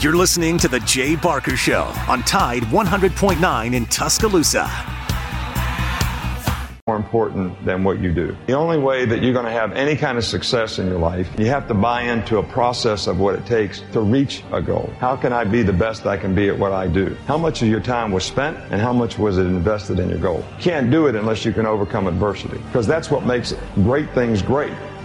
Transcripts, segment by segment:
You're listening to The Jay Barker Show on Tide 100.9 in Tuscaloosa. More important than what you do. The only way that you're going to have any kind of success in your life, you have to buy into a process of what it takes to reach a goal. How can I be the best I can be at what I do? How much of your time was spent and how much was it invested in your goal? Can't do it unless you can overcome adversity because that's what makes great things great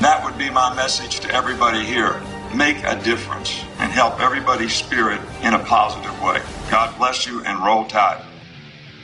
That would be my message to everybody here. Make a difference and help everybody's spirit in a positive way. God bless you and roll tide.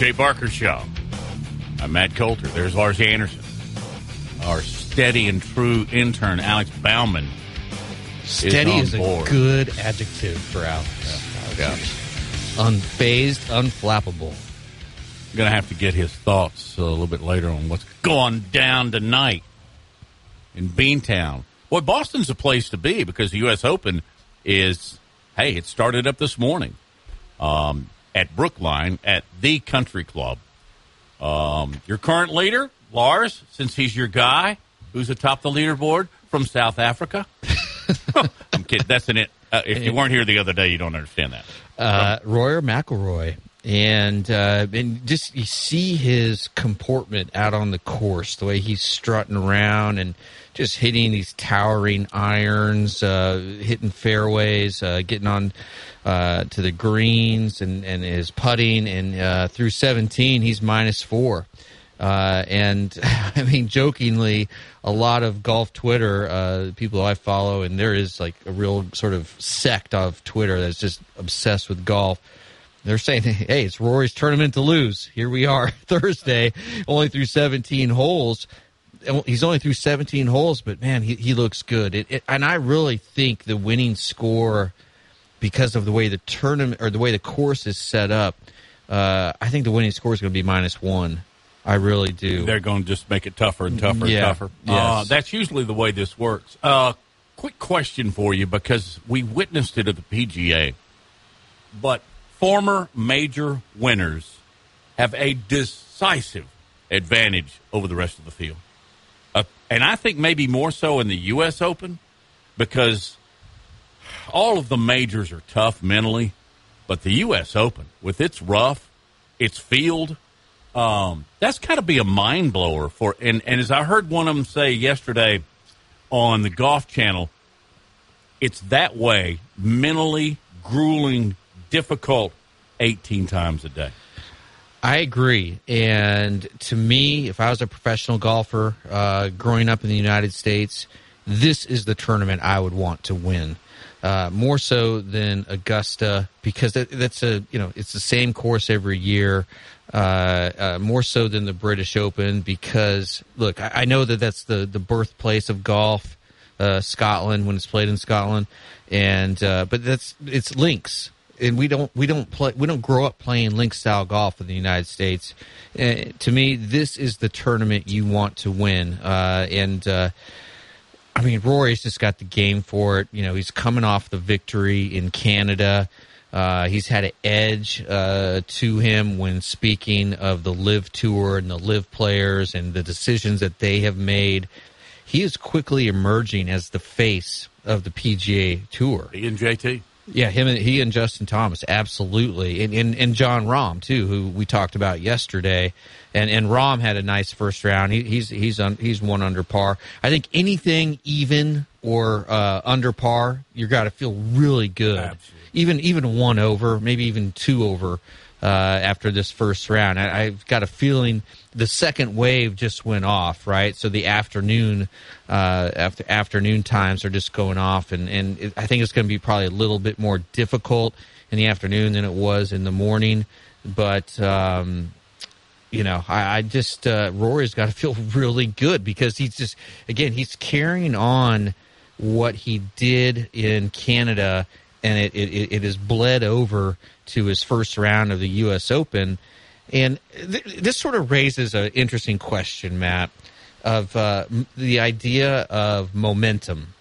Jay Barker Show. I'm Matt Coulter. There's Lars Anderson. Our steady and true intern, Alex Bauman. Steady is, is, a board. good adjective for Alex. Yeah. Unfazed, unflappable. I'm going to have to get his thoughts a little bit later on what's going down tonight in Beantown. Boy, Boston's a place to be because the U.S. Open is, hey, it started up this morning um, at Brookline at the Country Club. Um, your current leader, Lars, since he's your guy, who's atop the leaderboard from South Africa. I'm kidding. That's an it. Uh, if you weren't here the other day, you don't understand that. Uh, Rory McIlroy. And uh, and just you see his comportment out on the course, the way he's strutting around and just hitting these towering irons, uh, hitting fairways, uh, getting on uh, to the greens, and, and his putting. And uh, through 17, he's minus four. Uh, and I mean, jokingly, a lot of golf Twitter uh, people I follow, and there is like a real sort of sect of Twitter that's just obsessed with golf. They're saying, "Hey, it's Rory's tournament to lose." Here we are, Thursday, only through 17 holes. He's only through 17 holes, but man, he, he looks good. It, it, and I really think the winning score, because of the way the tournament or the way the course is set up, uh, I think the winning score is going to be minus one. I really do. They're going to just make it tougher and tougher Yeah. and tougher. Yes. Uh, that's usually the way this works. Uh, quick question for you because we witnessed it at the PGA, but former major winners have a decisive advantage over the rest of the field. Uh, and I think maybe more so in the U.S. Open because all of the majors are tough mentally, but the U.S. Open, with its rough, its field, Um, that's got to be a mind blower for. And, and as I heard one of them say yesterday on the Golf Channel, it's that way, mentally grueling, difficult, eighteen times a day. I agree. And to me, if I was a professional golfer uh, growing up in the United States, this is the tournament I would want to win. Uh, more so than Augusta because that, that's a you know it's the same course every year. Uh, uh, more so than the British Open because look, I, I know that that's the the birthplace of golf, uh, Scotland when it's played in Scotland, and uh, but that's it's links and we don't we don't play we don't grow up playing link style golf in the United States. Uh, to me, this is the tournament you want to win, uh, and uh, I mean Rory's just got the game for it. You know, he's coming off the victory in Canada. Uh, he's had an edge uh, to him when speaking of the LIV Tour and the LIV players and the decisions that they have made. He is quickly emerging as the face of the PGA Tour. And JT. Yeah, him and he and Justin Thomas, absolutely, and and, and Jon Rahm too, who we talked about yesterday, and and Rahm had a nice first round. He, he's he's un, he's one under par. I think anything even or uh, under par, you got to feel really good. Absolutely. Even even one over, maybe even two over uh, after this first round. I, I've got a feeling the second wave just went off, right? So the afternoon uh, after afternoon times are just going off, and and it, I think it's going to be probably a little bit more difficult in the afternoon than it was in the morning, but. Um, you know, I, I just uh, Rory's got to feel really good because he's just again he's carrying on what he did in Canada, and it it, it has bled over to his first round of the U.S. Open, and th- this sort of raises an interesting question, Matt, of uh, the idea of momentum,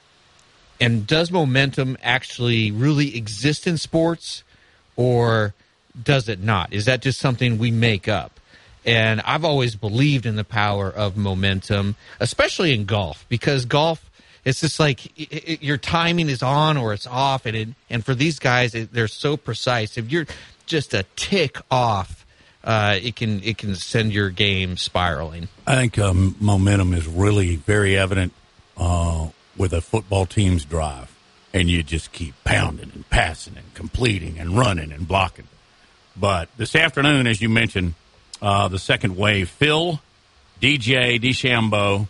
and does momentum actually really exist in sports, or does it not? Is that just something we make up? And I've always believed in the power of momentum, especially in golf, because golf, it's just like i i your timing is on or it's off. And, it, and for these guys, it, they're so precise. If you're just a tick off, uh, it can it can send your game spiraling. I think um, momentum is really very evident uh, with a football team's drive, and you just keep pounding and passing and completing and running and blocking. But this afternoon, as you mentioned, uh, the second wave, Phil, DJ, DeChambeau,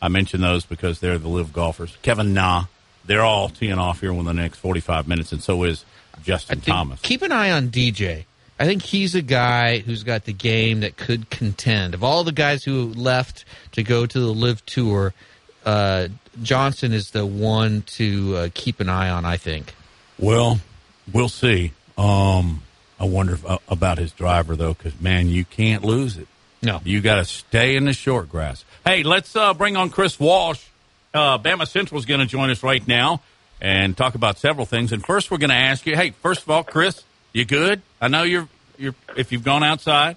I mentioned those because they're the LIV golfers. Kevin Na, they're all teeing off here within the next 45 minutes, and so is Justin think- Thomas. Keep an eye on DJ. I think he's a guy who's got the game that could contend. Of all the guys who left to go to the LIV Tour, uh, Johnson is the one to uh, keep an eye on. I think. Well, we'll see. Um, I wonder if, uh, about his driver though, because man, you can't lose it. No. you got to stay in the short grass. Hey, let's uh, bring on Chris Walsh. Uh, Bama Central is going to join us right now and talk about several things. And first, we're going to ask you. Hey, first of all, Chris, you good? I know you're. You're. If you've gone outside,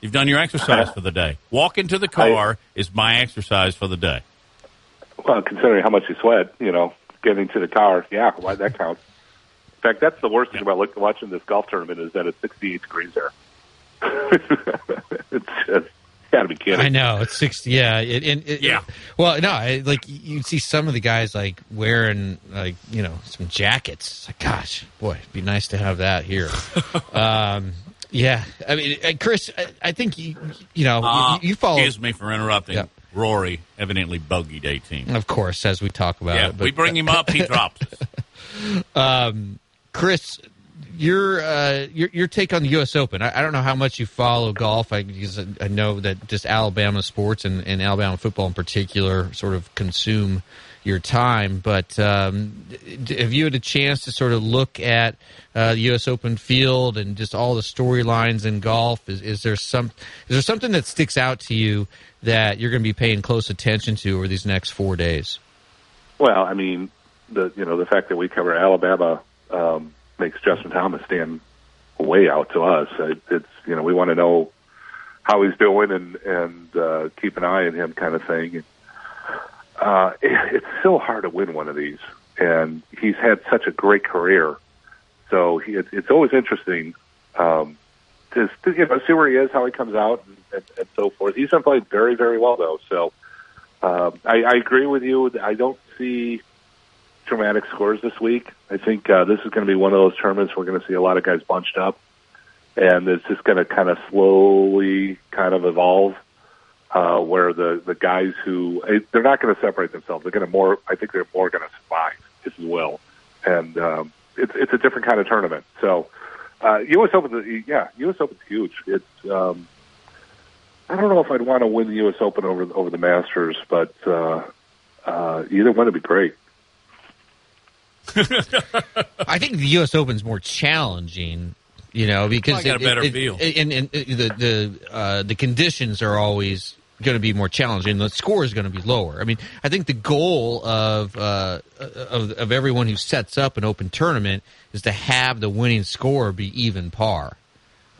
you've done your exercise for the day. Walking to the car is my exercise for the day. Well, considering how much you sweat, you know, getting to the car, yeah, why that counts. In fact, that's the worst thing about look, watching this golf tournament is that it's 68 degrees there. it's just got to be kidding. I know it's sixty. Yeah, it, and it, Yeah. Well, no, I, like you see some of the guys like wearing like you know some jackets. It's like, gosh, boy, it'd be nice to have that here. um, yeah, I mean, uh, Chris, I, I think you you know Uh, you, you follow. Excuse me for interrupting. Yeah. Rory evidently bogeyed 18. Of course, as we talk about Yeah, it, but we bring him up, he drops. Chris, your uh, your your take on the U.S. Open. I, I don't know how much you follow golf. I I- know that just Alabama sports and, and Alabama football in particular sort of consume your time. But um, have you had a chance to sort of look at uh, the U.S. Open field and just all the storylines in golf? Is, is there some is there something that sticks out to you that you're going to be paying close attention to over these next four days? Well, I mean, the you know the fact that we cover Alabama um, makes Justin Thomas stand way out to us. It's you know we want to know how he's doing and and uh, keep an eye on him, kind of thing. Uh, it, it's so hard to win one of these, and he's had such a great career. So he, it, it's always interesting um, just you know see where he is, how he comes out, and, and, and so forth. He's been playing very very well though. So um, I, I agree with you. I don't see dramatic scores this week. I think uh, this is going to be one of those tournaments we're going to see a lot of guys bunched up, and it's just going to kind of slowly kind of evolve. Uh, where the the guys who eh, they're not going to separate themselves, they're going to more. I think they're more going to survive, you will, and um, it's it's a different kind of tournament. So, uh, U.S. Open, yeah, U.S. Open's huge. It's um, I don't know if I'd want to win the U.S. Open over over the Masters, but uh, uh, either one would be great. I think the U.S. Open's more challenging, you know, because Well, I got a better it- feel. it- and, and the the uh, the conditions are always going to be more challenging. The score is going to be lower. I mean, I think the goal of uh, of of everyone who sets up an open tournament is to have the winning score be even par.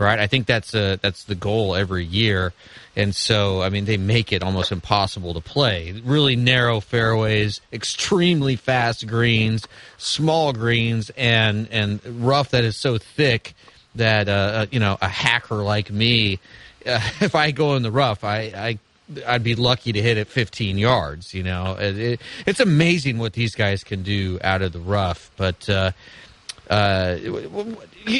Right, I think that's uh that's the goal every year, and so I mean they make it almost impossible to play. Really narrow fairways, extremely fast greens, small greens, and and rough that is so thick that uh, uh, you know a hacker like me, uh, if I go in the rough, I. I I'd be lucky to hit it 15 yards. You know, it, it, it's amazing what these guys can do out of the rough. But uh, uh,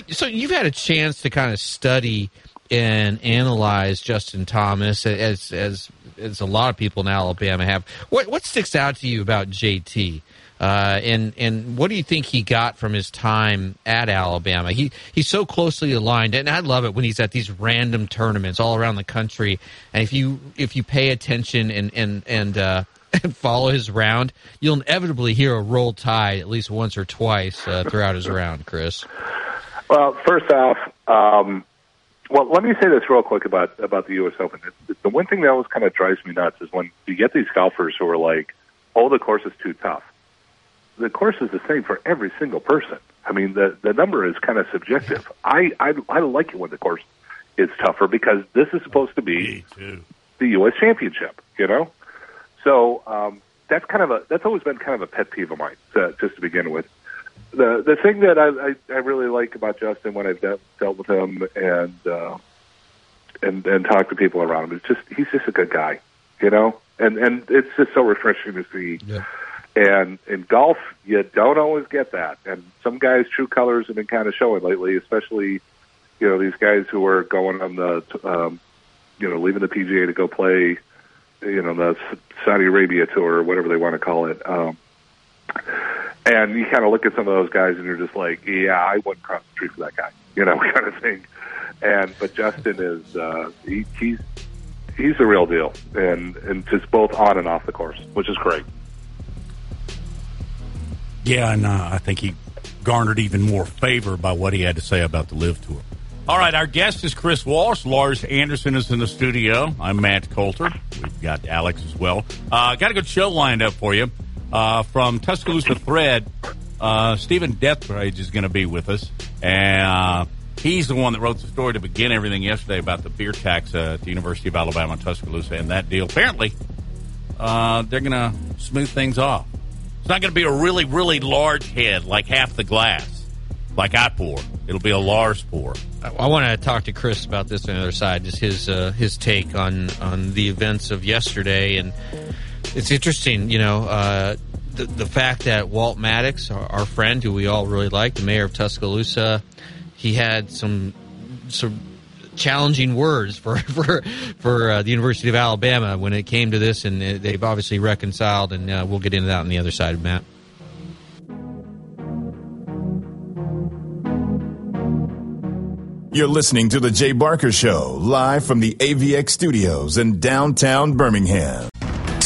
so you've had a chance to kind of study and analyze Justin Thomas as as as a lot of people in Alabama have. What what sticks out to you about JT? Uh, and and what do you think he got from his time at Alabama? He he's so closely aligned, and I love it when he's at these random tournaments all around the country. And if you if you pay attention and and and uh, and follow his round, you'll inevitably hear a roll tide at least once or twice uh, throughout his round. Chris, Well, first off, um, well, let me say this real quick about about the U.S. Open. It, the one thing that always kind of drives me nuts is when you get these golfers who are like, "Oh, the course is too tough." The course is the same for every single person. I mean, the the number is kind of subjective. I, I I like it when the course is tougher because this is supposed to be the U.S. Championship. You know, so um, that's kind of a that's always been kind of a pet peeve of mine, uh, just to begin with the the thing that I, I I really like about Justin when I've dealt, dealt with him and uh, and and talked to people around him is just he's just a good guy, you know, and and it's just so refreshing to see. Yeah. And in golf, you don't always get that, and some guys' true colors have been kind of showing lately, especially you know these guys who are going on the um, you know leaving the PGA to go play you know the Saudi Arabia tour or whatever they want to call it. Um, and you kind of look at some of those guys and you're just like, yeah, I wouldn't cross the street for that guy, you know, kind of thing. And but Justin is uh, he, he's he's the real deal, and and just both on and off the course, which is great. Yeah, and uh, I think he garnered even more favor by what he had to say about the LIV Tour. All right, our guest is Chris Walsh. Lars Anderson is in the studio. I'm Matt Coulter. We've got Alex as well. Uh, got a good show lined up for you. Uh, from Tuscaloosa Thread, uh, Stephen Dethrage is going to be with us. And uh, he's the one that wrote the story to begin everything yesterday about the beer tax at the University of Alabama in Tuscaloosa and that deal. Apparently, uh, they're going to smooth things off. It's not going to be a really, really large head like half the glass, like I pour. It'll be a Lars pour. I, want to talk to Chris about this on the other side, just his uh, his take on on the events of yesterday, and it's interesting, you know, uh, the the fact that Walt Maddox, our, our friend who we all really like, the mayor of Tuscaloosa, he had some some challenging words for for for uh, the University of Alabama when it came to this, and they've obviously reconciled, and uh, we'll get into that on the other side, Matt. You're listening to The Jay Barker Show, live from the AVX studios in downtown Birmingham.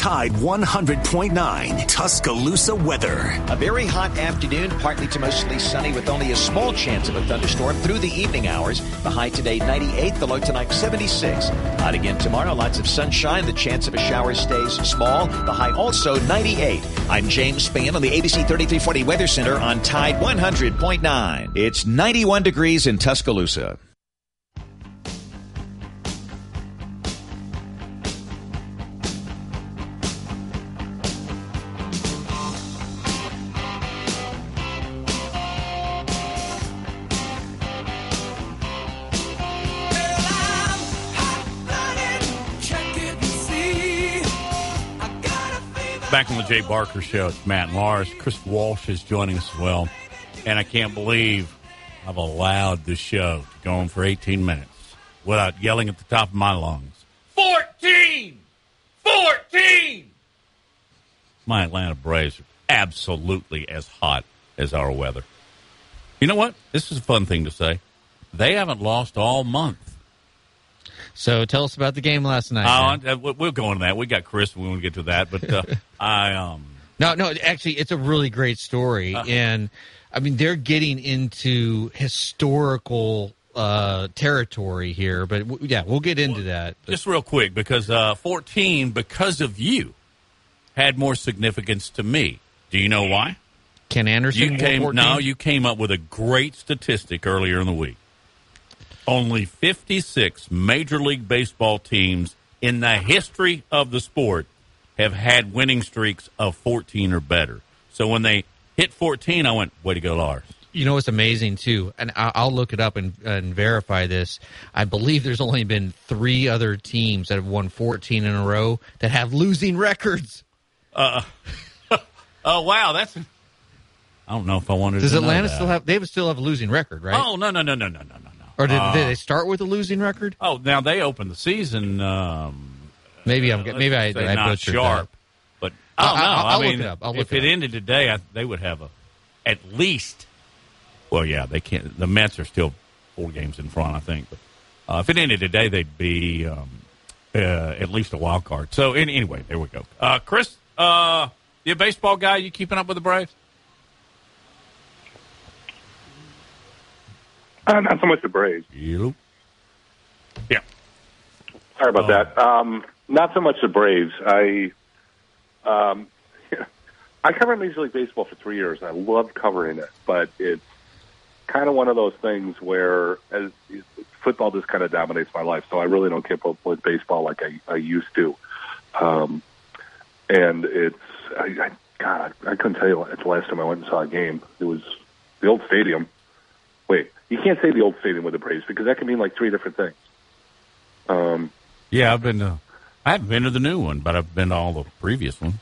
Tide 100.9 Tuscaloosa weather. A very hot afternoon, partly to mostly sunny with only a small chance of a thunderstorm through the evening hours. The high today 98, the low tonight 76. Hot again tomorrow, lots of sunshine. The chance of a shower stays small. The high also 98. I'm James Spann on the ABC 3340 Weather Center on Tide 100.9. It's 91 degrees in Tuscaloosa. Back on the Jay Barker Show, it's Matt and Lars. Chris Walsh is joining us as well. And I can't believe I've allowed this show to go on for 18 minutes without yelling at the top of my lungs. 14! 14! My Atlanta Braves are absolutely as hot as our weather. You know what? This is a fun thing to say. They haven't lost all month. So tell us about the game last night. Oh, uh, we- we'll go into that. We got Chris. We want to get to that, but uh, I um No, no, actually, it's a really great story, Uh-huh. and I mean they're getting into historical uh, territory here. But w- yeah, we'll get into that. But just real quick because uh, 14 because of you had more significance to me. Do you know why? Ken Anderson, You came 14? no, you came up with a great statistic earlier in the week only 56 Major League Baseball teams in the history of the sport have had winning streaks of 14 or better. So when they hit 14, I went, way to go, Lars. You know what's amazing too, and I'll look it up and, and verify this. I believe there's only been three other teams that have won 14 in a row that have losing records. Uh, oh wow, that's. I don't know if I wanted. Does Atlanta still have? They still have a losing record, right? Oh no no no no no no no. Or did, Uh, did they start with a losing record? Oh, now they opened the season. Um, Maybe I'm. let's Maybe I, I not sharp, that. but I don't know. I I'll look mean, it up. I'll look if it it ended today, I, they would have a at least. Well, yeah, they can't. The Mets are still four games in front, I think. But uh, if it ended today, they'd be um, uh, at least a wild card. So in, anyway, there we go. Uh, Chris, uh, you a baseball guy? You keeping up with the Braves? Uh, not so much the Braves. You. Yeah. Sorry about that. Um, not so much the Braves. I um, I covered Major League Baseball for three years, and I loved covering it. But it's kind of one of those things where as football just kind of dominates my life, so I really don't keep up with baseball like I, I used to. Um, and it's I, I, God, I couldn't tell you the last time I went and saw a game. It was the old stadium. Wait, you can't say the old stadium with the Braves because that can mean like three different things. Um, Yeah, I've been to. I haven't been to the new one, but I've been to all the previous ones.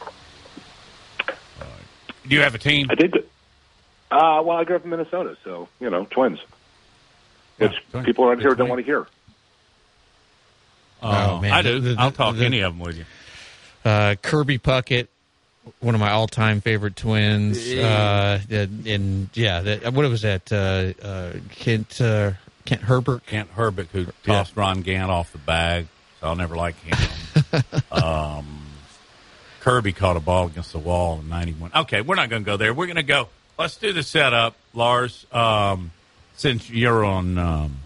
Uh, do you have a team? I did. Uh, well, I grew up in Minnesota, so you know, twins. Which twins. people around The here don't want to hear. Oh, man, I do. the- the- I'll talk the- any of them with you. Uh, Kirby Puckett, one of my all-time favorite twins. Uh, and, and yeah, that, what was that? Uh, uh, Kent uh, Kent Hrbek. Kent Hrbek, who tossed Ron Gant off the bag, so I'll never like him. um, Kirby caught a ball against the wall in '91. Okay, we're not going to go there. We're going to go. Let's do the setup, Lars. Um, since you're on, um,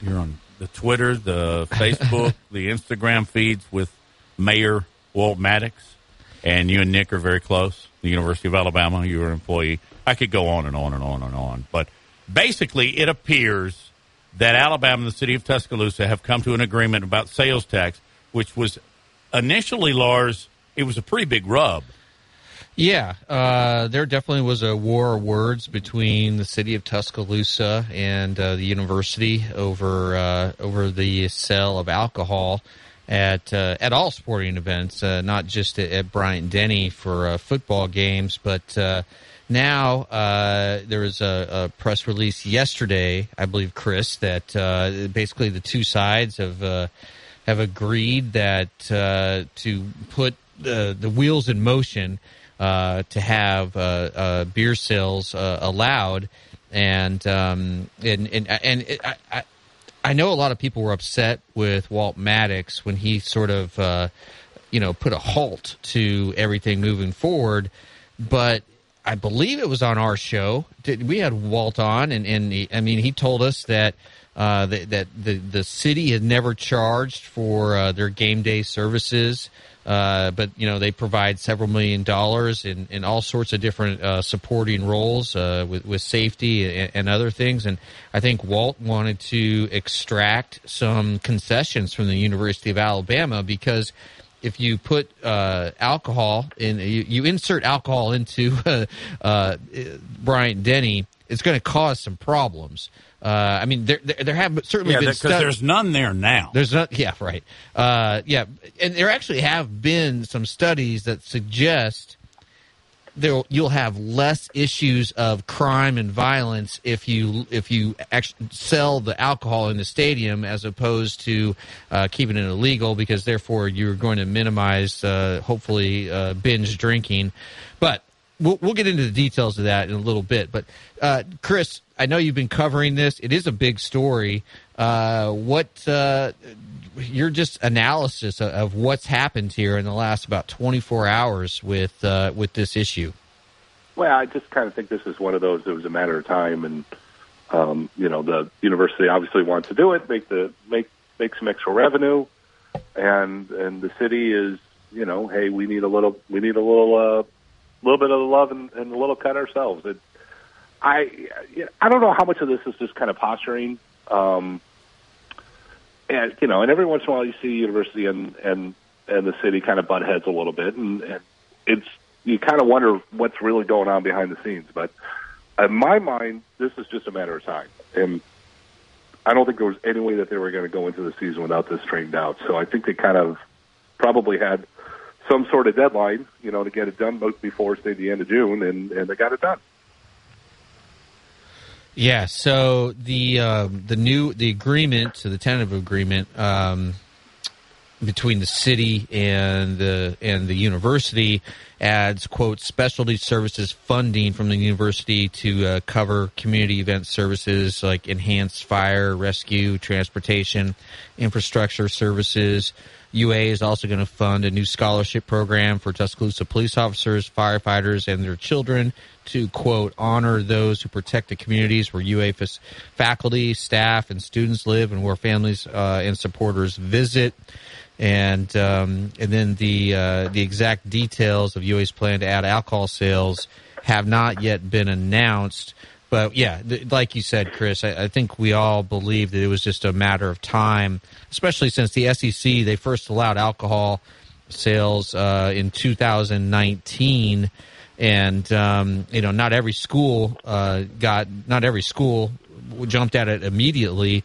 you're on the Twitter, the Facebook, the Instagram feeds with Mayor Walt Maddox, and you and Nick are very close. The University of Alabama, you're an employee. I could go on and on and on and on, but basically, it appears that Alabama and the city of Tuscaloosa have come to an agreement about sales tax, which was initially, Lars, it was a pretty big rub. Yeah, uh, there definitely was a war of words between the city of Tuscaloosa and uh, the university over uh, over the sale of alcohol at uh, at all sporting events, uh, not just at, at Bryant Denny for uh, football games, but uh, now uh, there was a, a press release yesterday, I believe, Chris, that uh, basically the two sides have have agreed that to put the the wheels in motion to have beer sales allowed, and um, and and and it, I, I know a lot of people were upset with Walt Maddox when he sort of uh, you know put a halt to everything moving forward, but. I believe it was on our show. Did we had Walt on, and, and he, I mean, he told us that uh, that, that the the city had never charged for uh, their game day services, uh, but you know they provide several million dollars in, in all sorts of different uh, supporting roles uh, with with safety and, and other things. And I think Walt wanted to extract some concessions from the University of Alabama because if you put uh, alcohol in, you, you insert alcohol into uh, uh, Bryant Denny, it's going to cause some problems. Uh, I mean, there there, there have certainly Yeah, been because stu- there's none there now. there's not, yeah, right. Uh, yeah, and there actually have been some studies that suggest there you'll have less issues of crime and violence if you if you actually sell the alcohol in the stadium as opposed to uh, keeping it illegal because therefore you're going to minimize uh, hopefully uh, binge drinking. But we'll, we'll get into the details of that in a little bit. But uh, Chris, I know you've been covering this. It is a big story. Uh, what uh, your just analysis of, of what's happened here in the last about 24 hours with uh, with this issue? Well, I just kind of think this is one of those. It was a matter of time, and um, you know, the university obviously wants to do it, make the make make some extra revenue, and and the city is, you know, hey, we need a little, we need a little, uh, little bit of the love and, and a little cut ourselves. It, I, I don't know how much of this is just kind of posturing. Um, and you know, and every once in a while you see university and and and the city kind of butt heads a little bit, and, and it's you kind of wonder what's really going on behind the scenes. But in my mind, this is just a matter of time, and I don't think there was any way that they were going to go into the season without this straightened out. So I think they kind of probably had some sort of deadline, you know, to get it done before say the end of June, and and they got it done. Yeah. So the um, the new the agreement, so the tentative agreement um, between the city and the and the university adds quote specialty services funding from the university to uh, cover community event services like enhanced fire rescue transportation infrastructure services UA is also going to fund a new scholarship program for Tuscaloosa police officers, firefighters, and their children to, quote, honor those who protect the communities where UA fac- faculty, staff, and students live and where families uh, and supporters visit. And um, and then the uh, the exact details of UA's plan to add alcohol sales have not yet been announced. But yeah, th- like you said, Chris, I, I think we all believe that it was just a matter of time, especially since the SEC they first allowed alcohol sales uh, in 2019, and um, you know not every school uh, got not every school jumped at it immediately.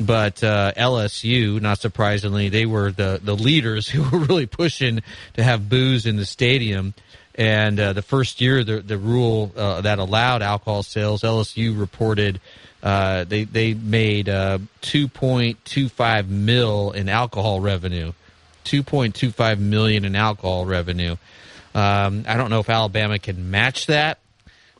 But uh, LSU, not surprisingly, they were the, the leaders who were really pushing to have booze in the stadium. And uh, the first year, the the rule uh, that allowed alcohol sales, LSU reported uh, they they made uh, two point two five mil in alcohol revenue, two point two five million in alcohol revenue. Um, I don't know if Alabama can match that.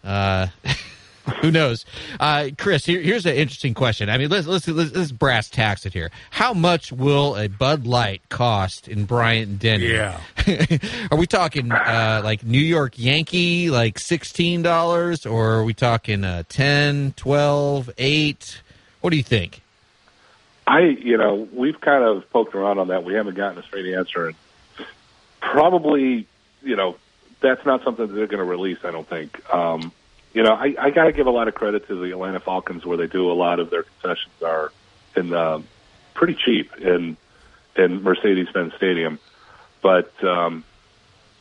Who knows? Uh, Chris, here, here's an interesting question. I mean, let's, let's let's let's brass tacks it here. How much will a Bud Light cost in Bryant Denny? Yeah. are we talking uh, like New York Yankee, like sixteen dollars, or are we talking uh, 10, 12, 8? What do you think? I, you know, we've kind of poked around on that. We haven't gotten a straight answer, and probably, you know, that's not something that they're going to release. I don't think. Um, you know, I, I got to give a lot of credit to the Atlanta Falcons, where they do a lot of their concessions are in uh, pretty cheap in in Mercedes-Benz Stadium. But um,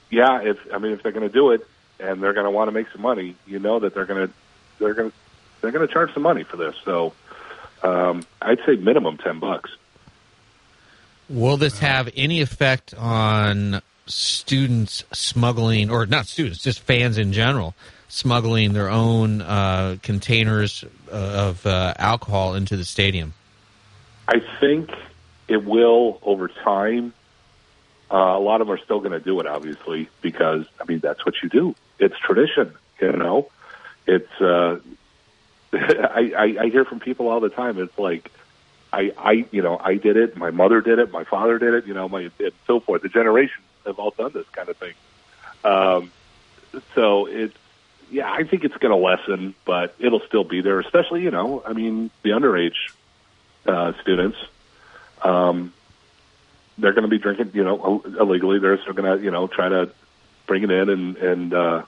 yeah, if I mean if they're going to do it and they're going to want to make some money, you know that they're going to they're going to they're going to charge some money for this. So um, I'd say minimum ten bucks. Will this have any effect on students smuggling, or not students, just fans in general, smuggling their own uh, containers uh, of uh, alcohol into the stadium? I think it will over time. Uh, a lot of them are still going to do it, obviously, because I mean that's what you do. It's tradition, you know. It's uh, I, I I hear from people all the time. It's like I I you know I did it. My mother did it. My father did it. You know, my and so forth. The generations have all done this kind of thing. Um, so it's yeah, I think it's going to lessen, but it'll still be there. Especially you know, I mean, the underage uh, students. Um, they're going to be drinking, you know, illegally. They're still going to, you know, try to bring it in and and uh,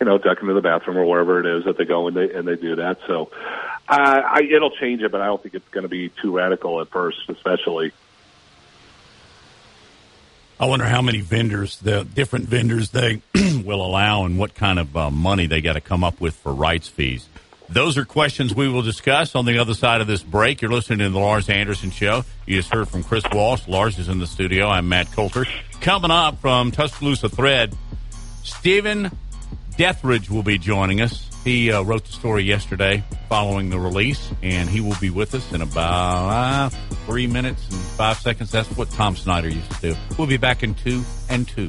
you know, duck into the bathroom or wherever it is that they go and they and they do that. So, uh, I, it'll change it, but I don't think it's going to be too radical at first, especially. I wonder how many vendors, the different vendors they will allow, and what kind of uh, money they got to come up with for rights fees. Those are questions we will discuss on the other side of this break. You're listening to the Lars Anderson Show. You just heard from Chris Walsh. Lars is in the studio. I'm Matt Coulter. Coming up from Tuscaloosa Thread, Stephen Dethrage will be joining us. He uh, wrote the story yesterday following the release, and he will be with us in about three minutes and five seconds. That's what Tom Snyder used to do. We'll be back in two and two.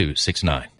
Two six nine.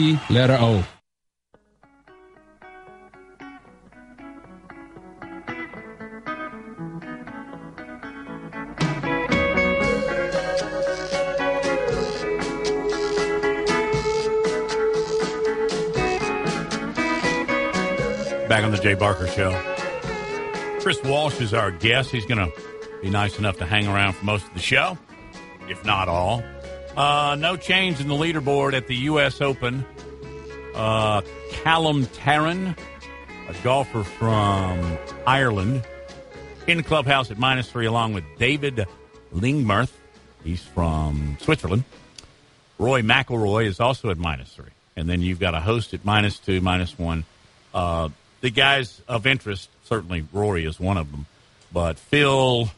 Letter O. Back on the Jay Barker Show. Chris Walsh is our guest. He's going to be nice enough to hang around for most of the show. if not all. Uh, no change in the leaderboard at the U.S. Open. Uh, Callum Tarren, a golfer from Ireland, in the clubhouse at minus three, along with David Lingmerth. He's from Switzerland. Rory McIlroy is also at minus three. And then you've got a host at minus two, minus one. Uh, the guys of interest, certainly Rory is one of them, but Phil,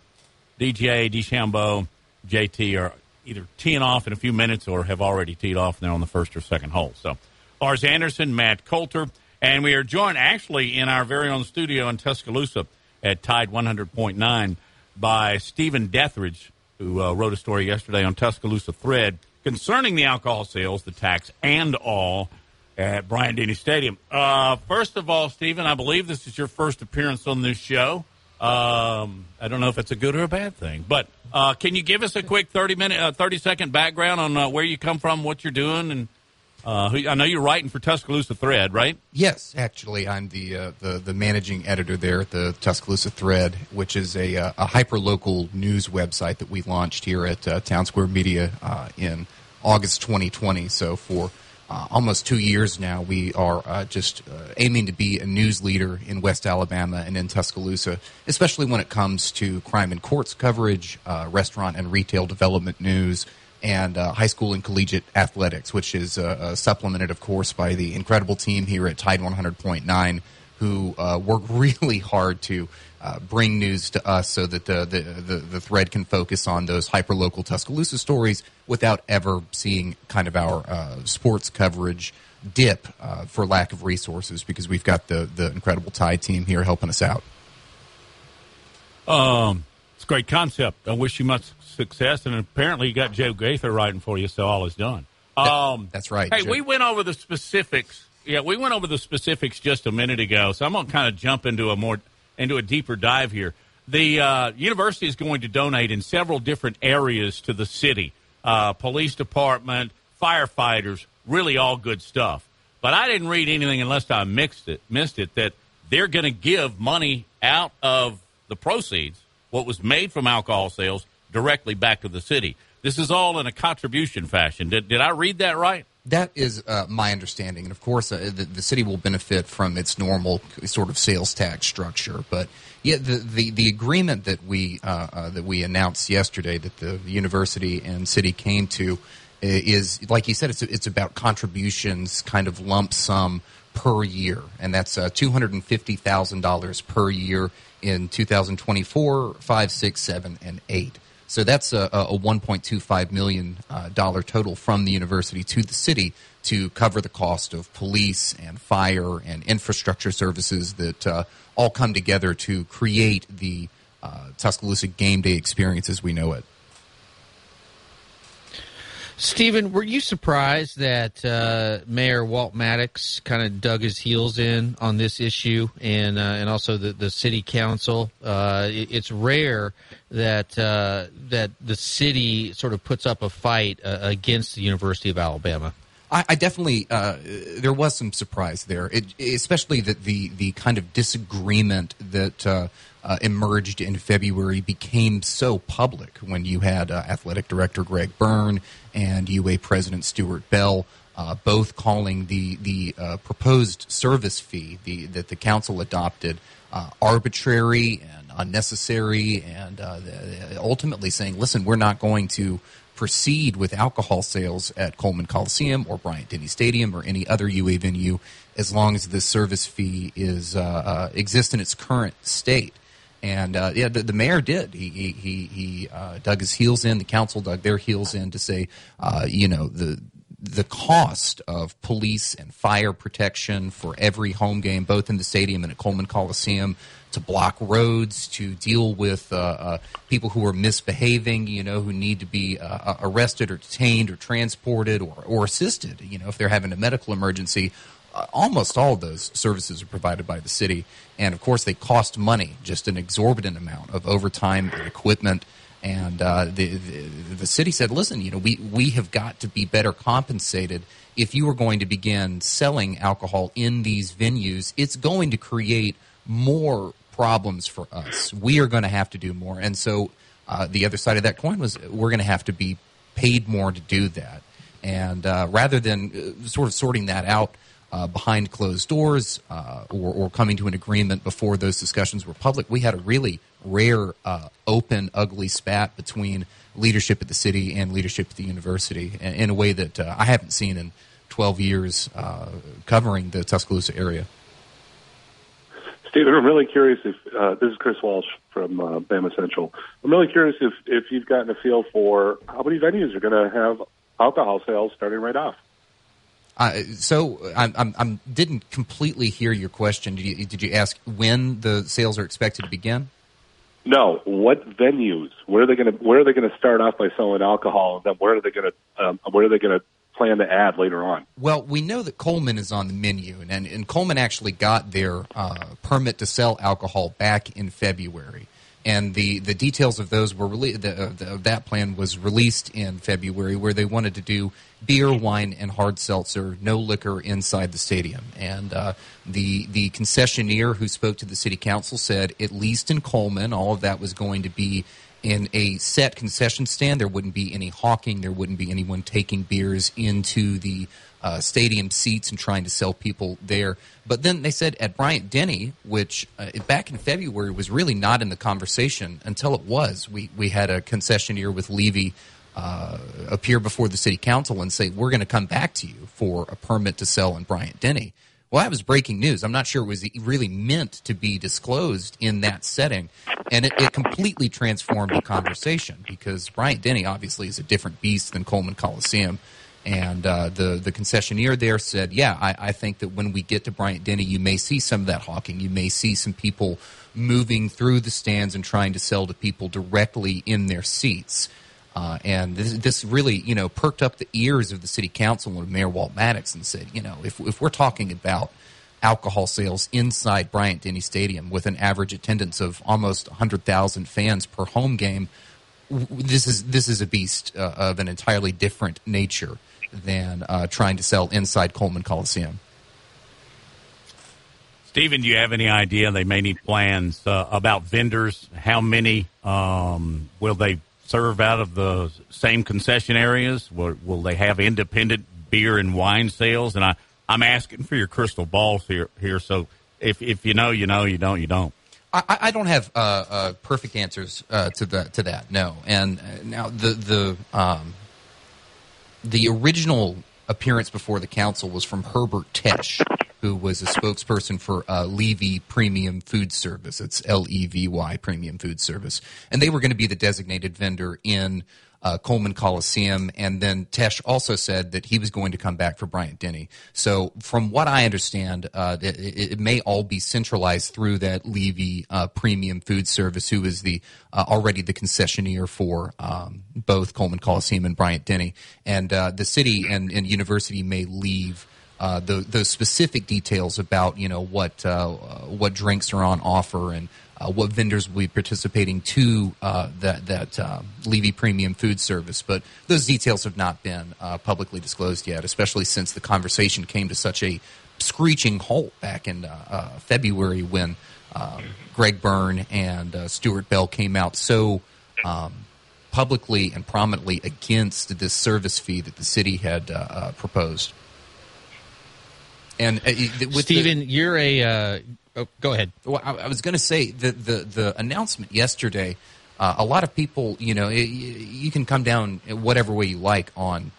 DJ, DeChambeau, JT are either teeing off in a few minutes or have already teed off and they're on the first or second hole. So Lars Anderson, Matt Coulter, and we are joined actually in our very own studio in Tuscaloosa at Tide 100.9 by Stephen Dethrage, who uh, wrote a story yesterday on Tuscaloosa Thread concerning the alcohol sales, the tax, and all at Bryant Denny Stadium. Uh, first of all, Stephen, I believe this is your first appearance on this show. Um, I don't know if it's a good or a bad thing, but uh, can you give us a quick thirty minute, uh, thirty second background on uh, where you come from, what you're doing, and uh, I know you're writing for Tuscaloosa Thread, right? Yes, actually, I'm the uh, the, the managing editor there at the Tuscaloosa Thread, which is a, uh, a hyper local news website that we launched here at uh, Town Square Media uh, in August 2020. So for uh, almost two years now, we are uh, just aiming to be a news leader in West Alabama and in Tuscaloosa, especially when it comes to crime and courts coverage, restaurant and retail development news, and uh, high school and collegiate athletics, which is uh, supplemented, of course, by the incredible team here at Tide 100.9 who work really hard to uh, bring news to us so that the, the, the, the thread can focus on those hyper local Tuscaloosa stories without ever seeing kind of our uh, sports coverage dip uh, for lack of resources because we've got the, the incredible Tide team here helping us out. Um, it's a great concept. I wish you much success. And apparently, you got Joe Gaither writing for you, so all is done. Um, That's right. Hey, Joe. we went over the specifics. Yeah, we went over the specifics just a minute ago, so I'm going to kind of jump into a more into a deeper dive here. The uh, university is going to donate in several different areas to the city uh, police department, firefighters, really all good stuff. But I didn't read anything unless I mixed it, missed it, that they're going to give money out of the proceeds, what was made from alcohol sales, directly back to the city. This is all in a contribution fashion. Did, did I read that right? That is uh, my understanding, and of course, uh, the, the, city will benefit from its normal sort of sales tax structure. But yeah, the the, the agreement that we uh, uh that we announced yesterday that the university and city came to is, like you said, it's it's about contributions, kind of lump sum per year, and that's uh, two hundred and fifty thousand dollars per year in 2024, five, six, seven, and eight. So that's a, a $1.25 million uh, total from the university to the city to cover the cost of police and fire and infrastructure services that uh, all come together to create the uh, Tuscaloosa game day experience as we know it. Stephen, were you surprised that uh, Mayor Walt Maddox kind of dug his heels in on this issue, and uh, and also the, the city council? Uh, it, it's rare that uh, that the city sort of puts up a fight uh, against the University of Alabama. I, I definitely uh, there was some surprise there, it, especially that the the kind of disagreement that uh, emerged in February became so public when you had uh, athletic director Greg Byrne and UA President Stuart Bell. Uh, both calling the the uh, proposed service fee the, that the council adopted uh, arbitrary and unnecessary, and uh, ultimately saying, "Listen, we're not going to proceed with alcohol sales at Coleman Coliseum or Bryant Denny Stadium or any other UA venue as long as this service fee is exists in its current state." And uh, yeah, the, the, mayor did. He he he, he uh, dug his heels in. The council dug their heels in to say, uh, you know, the the cost of police and fire protection for every home game, both in the stadium and at Coleman Coliseum, to block roads, to deal with uh, uh, people who are misbehaving, you know, who need to be uh, arrested or detained or transported or, or assisted, you know, if they're having a medical emergency almost all of those services are provided by the city. And of course, they cost money, just an exorbitant amount of overtime and equipment. And uh, the, the, the city said, listen, you know, we, we have got to be better compensated. If you are going to begin selling alcohol in these venues, it's going to create more problems for us. We are going to have to do more. And so uh, the other side of that coin was we're going to have to be paid more to do that. And uh, rather than uh, sort of sorting that out uh, behind closed doors uh, or, or coming to an agreement before those discussions were public, we had a really rare, uh, open, ugly spat between leadership at the city and leadership at the university in, in a way that uh, I haven't seen in 12 years uh, covering the Tuscaloosa area. Stephen, I'm really curious if uh, this is Chris Walsh from Bama Central. I'm really curious if if you've gotten a feel for how many venues are going to have alcohol sales starting right off. Uh, so I I'm, I'm, didn't completely hear your question. Did you, did you ask when the sales are expected to begin? No. What venues? Where are they going to Where are they going to start off by selling alcohol? And then where are they going to um, Where are they going to plan to add later on? Well, we know that Coleman is on the menu, and, and Coleman actually got their uh, permit to sell alcohol back in February. And the, the details of those were rele- the, the, that plan was released in February, where they wanted to do beer, wine, and hard seltzer, no liquor inside the stadium. And uh, the the concessionaire who spoke to the city council said, at least in Coleman, all of that was going to be in a set concession stand. There wouldn't be any hawking. There wouldn't be anyone taking beers into the uh, stadium seats and trying to sell people there. But then they said at Bryant Denny, which uh, back in February was really not in the conversation until it was. We we had a concessionaire with Levy. Uh, appear before the city council and say we're going to come back to you for a permit to sell in Bryant Denny. Well, that was breaking news. I'm not sure it was really meant to be disclosed in that setting. And it, it completely transformed the conversation because Bryant Denny obviously is a different beast than Coleman Coliseum. And uh, the, the concessionaire there said, yeah, I, I think that when we get to Bryant Denny, you may see some of that hawking. You may see some people moving through the stands and trying to sell to people directly in their seats. Uh, and this, this, really, you know, perked up the ears of the city council and Mayor Walt Maddox and said, you know, if, if we're talking about alcohol sales inside Bryant Denny Stadium with an average attendance of almost 100,000 fans per home game, this is this is a beast uh, of an entirely different nature than uh, trying to sell inside Coleman Coliseum. Stephen, do you have any idea? They may need plans uh, about vendors. How many um, will they serve out of the same concession areas? Will, will they have independent beer and wine sales? And I, I'm asking for your crystal balls here. Here, so if if you know, you know. You don't, you don't. I, I don't have uh, uh, perfect answers uh, to that. To that, no. And uh, now the the um, the original appearance before the council was from Herbert Tesh, who was a spokesperson for uh, Levy Premium Food Service. It's L E V Y Premium Food Service, and they were going to be the designated vendor in uh, Coleman Coliseum. And then Tesh also said that he was going to come back for Bryant Denny. So, from what I understand, uh, it, it, may all be centralized through that Levy uh, Premium Food Service, who is the uh, already the concessionaire for um, both Coleman Coliseum and Bryant Denny. And uh, the city and, and university may leave. Uh, the, those specific details about you know what uh, what drinks are on offer and uh, what vendors will be participating to uh, that that uh, Levy Premium Food Service. But those details have not been uh, publicly disclosed yet, especially since the conversation came to such a screeching halt back in uh, uh, February when Greg Byrne and Stuart Bell came out so. Um, publicly and prominently against this service fee that the city had proposed. And Stephen, the, you're a Oh, go ahead. Well, I, I was going to say the, the the announcement yesterday. Uh, a lot of people, you know, it, you can come down whatever way you like on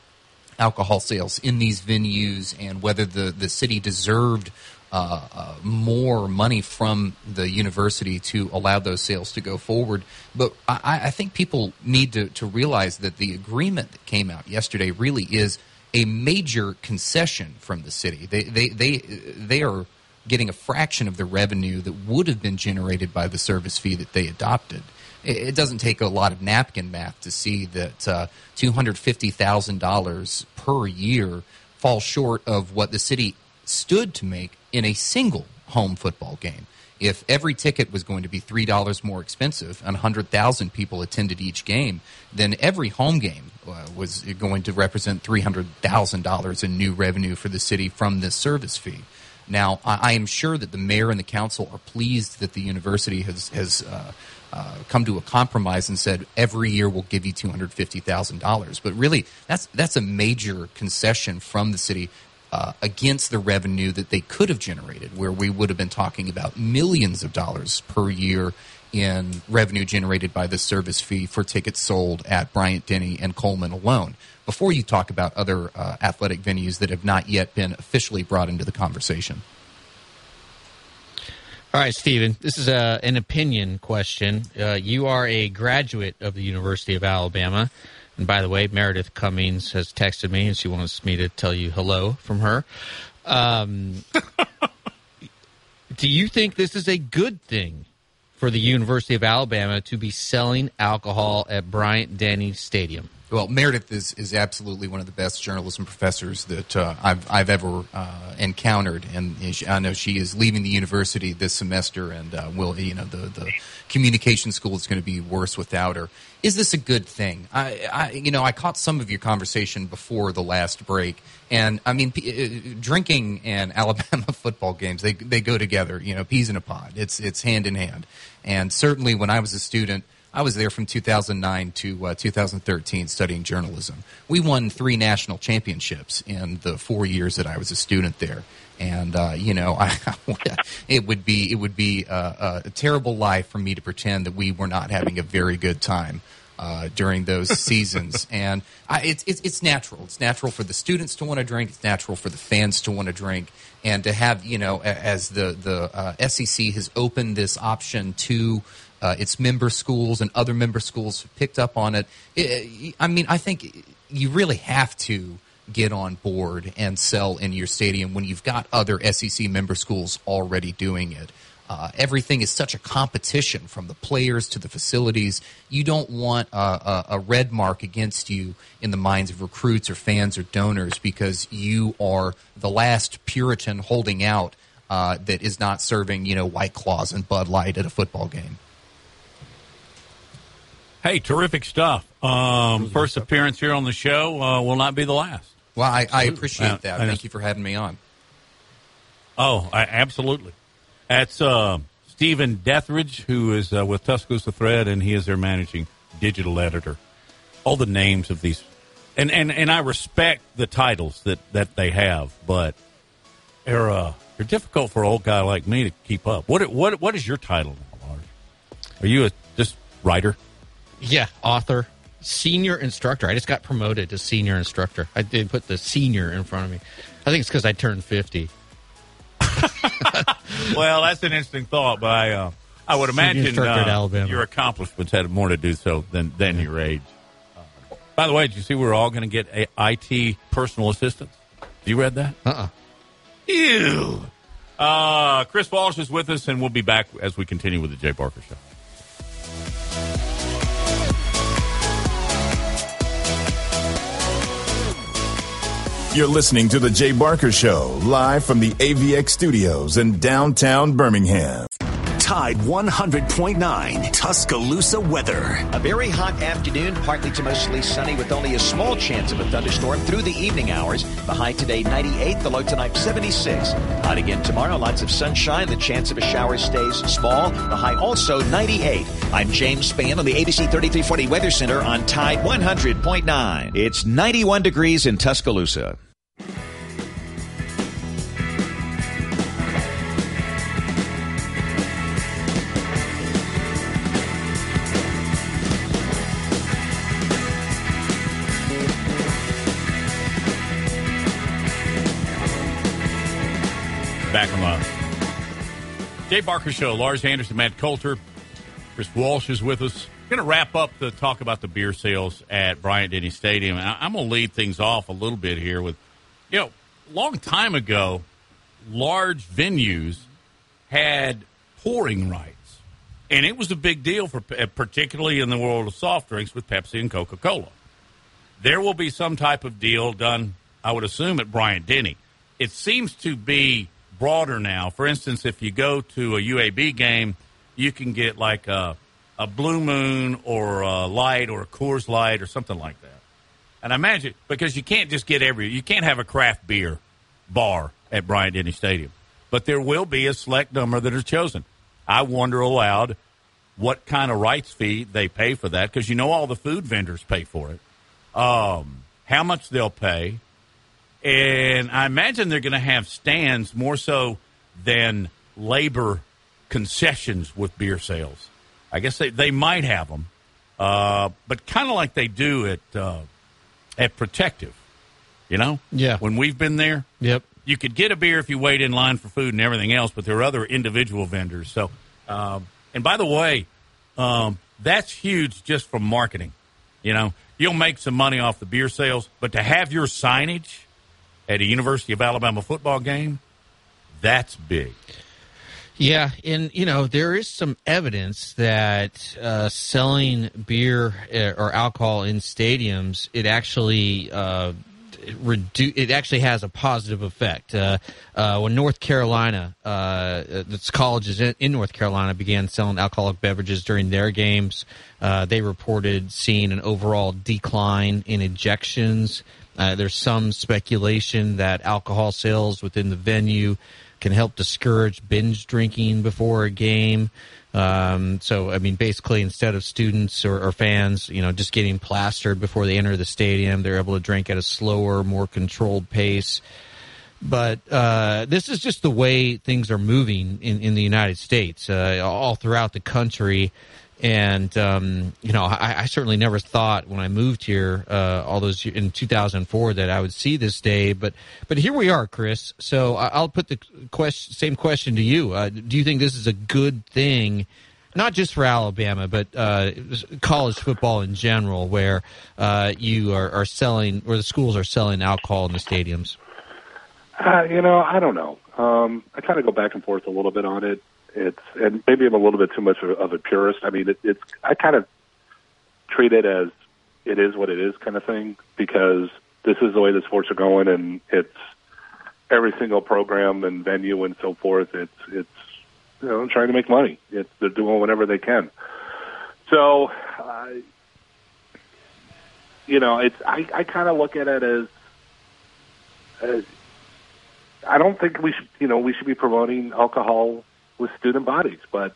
alcohol sales in these venues and whether the the city deserved uh, uh, more money from the university to allow those sales to go forward. But I, I, think people need to, to realize that the agreement that came out yesterday really is a major concession from the city. They they they they are getting a fraction of the revenue that would have been generated by the service fee that they adopted. It doesn't take a lot of napkin math to see that uh, $250,000 per year falls short of what the city stood to make in a single home football game. If every ticket was going to be $3 more expensive and 100,000 people attended each game, then every home game uh, was going to represent $300,000 in new revenue for the city from this service fee. Now, I, I, am sure that the mayor and the council are pleased that the university has has uh, uh, come to a compromise and said every year we'll give you two hundred fifty thousand dollars. But really, that's that's a major concession from the city. Uh, against the revenue that they could have generated, where we would have been talking about millions of dollars per year in revenue generated by the service fee for tickets sold at Bryant Denny and Coleman alone. Before you talk about other uh, athletic venues that have not yet been officially brought into the conversation. All right, Stephen, this is a, an opinion question. Uh, you are a graduate of the University of Alabama. And by the way, Meredith Cummings has texted me and she wants me to tell you hello from her. Um, do you think this is a good thing for the University of Alabama to be selling alcohol at Bryant Denny Stadium? Well, Meredith is, is absolutely one of the best journalism professors that uh, I've, I've ever uh, encountered, and I know she is leaving the university this semester, and uh, will you know the the communication school is going to be worse without her. Is this a good thing? I, I you know I caught some of your conversation before the last break, and I mean p- uh, drinking and Alabama football games they they go together. You know, peas in a pod. It's it's hand in hand, and certainly when I was a student. I was there from 2009 to uh, 2013 studying journalism. We won three national championships in the four years that I was a student there. And uh, you know, I, it would be it would be a, a, terrible lie for me to pretend that we were not having a very good time uh, during those seasons. And I, it's, it's it's natural. It's natural for the students to want to drink. It's natural for the fans to want to drink. And to have you know, as the the uh, SEC has opened this option to uh, its member schools and other member schools picked up on it. it. I mean, I think you really have to get on board and sell in your stadium when you've got other SEC member schools already doing it. Uh, everything is such a competition from the players to the facilities. You don't want a, a, a, red mark against you in the minds of recruits or fans or donors because you are the last Puritan holding out uh, that is not serving, you know, White Claws and Bud Light at a football game. Hey, terrific stuff. Um, first appearance here on the show uh, will not be the last. Well, I, I appreciate that. Thank you for having me on. Oh, I, absolutely. That's uh, Stephen Dethrage, who is uh, with Tuscaloosa Thread, and he is their managing digital editor. All the names of these, and, and, and I respect the titles that, that they have, but they're uh, they're difficult for an old guy like me to keep up. What what what is your title, Lars? Are you a just writer? Yeah, author, senior instructor. I just got promoted to senior instructor. I did put the senior in front of me. I think it's because I turned 50. well, that's an interesting thought, but I, uh, I would imagine uh, your accomplishments had more to do so than, than your age. Uh, by the way, did you see we're all going to get a IT personal assistants? You read that? Uh-uh. Ew. Uh, Chris Walsh is with us, and we'll be back as we continue with the Jay Barker Show. You're listening to The Jay Barker Show, live from the AVX studios in downtown Birmingham. Tide 100.9 Tuscaloosa weather. A very hot afternoon, partly to mostly sunny with only a small chance of a thunderstorm through the evening hours. The high today 98, the low tonight 76. Hot again tomorrow, lots of sunshine. The chance of a shower stays small. The high also 98. I'm James Spann on the ABC 3340 Weather Center on Tide 100.9. It's 91 degrees in Tuscaloosa. Jay Barker Show. Lars Anderson, Matt Coulter, Chris Walsh is with us. Going to wrap up the talk about the beer sales at Bryant Denny Stadium. I'm going to lead things off a little bit here with, you know, a long time ago, large venues had pouring rights, and it was a big deal for, uh, particularly in the world of soft drinks with Pepsi and Coca Cola. There will be some type of deal done, I would assume, at Bryant Denny. It seems to be broader now. For instance, if you go to a UAB game, you can get like a, a Blue Moon or a Light or a Coors Light or something like that. And I imagine because you can't just get every, you can't have a craft beer bar at Bryant Denny Stadium, but there will be a select number that are chosen. I wonder aloud, what kind of rights fee they pay for that because you know all the food vendors pay for it. Um, how much they'll pay, and I imagine they're going to have stands more so than labor concessions with beer sales. I guess they, they might have them, uh, but kind of like they do at uh, at Protective. You know, Yeah. When we've been there, Yep. you could get a beer if you wait in line for food and everything else, but there are other individual vendors. So, um, and by the way, um, that's huge just from marketing. You know, you'll make some money off the beer sales, but to have your signage at a University of Alabama football game, that's big. Yeah, and you know there is some evidence that uh, selling beer uh, or alcohol in stadiums it actually uh, redu- it actually has a positive effect. Uh, uh, when North Carolina, uh, its colleges in, in North Carolina began selling alcoholic beverages during their games, uh, they reported seeing an overall decline in ejections. Uh, there's some speculation that alcohol sales within the venue can help discourage binge drinking before a game. Um, so, I mean, basically, instead of students or, or fans, you know, just getting plastered before they enter the stadium, they're able to drink at a slower, more controlled pace. But uh, this is just the way things are moving in, in the United States, uh, all throughout the country. And um, you know, I, I certainly never thought when I moved here, uh, all those in 2004, that I would see this day. But but here we are, Chris. So I- I'll put the question, same question to you. Uh, do you think this is a good thing? Not just for Alabama, but uh, college football in general, where uh, you are, are selling, where the schools are selling alcohol in the stadiums. Uh, you know, I don't know. Um, I kind of go back and forth a little bit on it. It's and maybe I'm a little bit too much of, a purist. I mean, it, it's I kind of treat it as it is what it is kind of thing because this is the way the sports are going, and it's every single program and venue and so forth. It's it's you know trying to make money. It's they're doing whatever they can. So, uh, you know, it's I I kind of look at it as. as I don't think we should, you know, we should be promoting alcohol with student bodies, but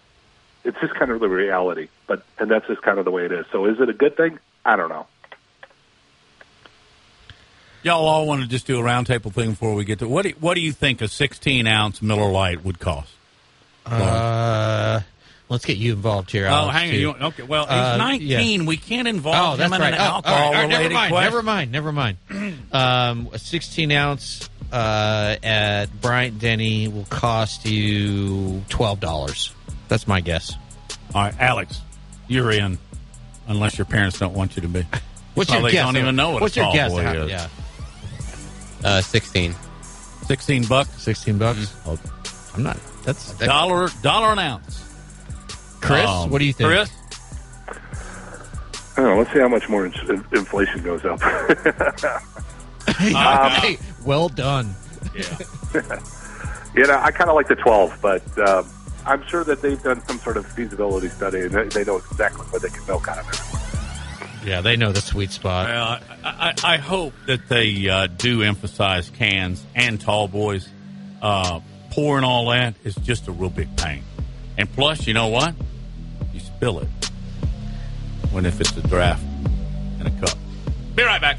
it's just kind of the reality. But and that's just kind of the way it is. So is it a good thing? I don't know. Y'all all want to just do a roundtable thing before we get to what? Do, what do you think a 16 ounce Miller Lite would cost? Uh, let's get you involved here. Oh, Alex, hang on. You, okay, well, he's Uh, 19. yeah. We can't Oh, involve that's him in right. an Oh, all right, alcohol all right, never related mind. question. Never mind. Never mind. Um, a 16 ounce uh, at Bryant Denny will cost you twelve dollars. That's my guess. All right, Alex, you're in, unless your parents don't want you to be. What's your Probably guess? don't even know what What's a your guess? boy How- is. yeah. Uh, 16. 16 bucks? 16 bucks? Oh, I'm not. That's Dollar, dollar an ounce. Chris, Um, what do you think? Chris? I don't know. Let's see how much more in- inflation goes up. hey, well done. you know, I kind of like the 12, but um, I'm sure that they've done some sort of feasibility study and they, they know exactly what they can milk out of it. Yeah, they know the sweet spot. Well, I, I, I hope that they uh, do emphasize cans and tall boys. Uh, pouring all that is just a real big pain. And plus, you know what? You spill it when if it's a draft in a cup. Be right back.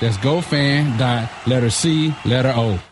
That's GoFan. Dot letter C, letter O.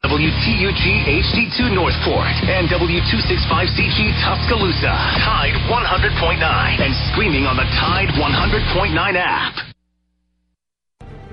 WTUG HD2 Northport and W265CG Tuscaloosa. Tide 100.9 and streaming on the Tide 100.9 app.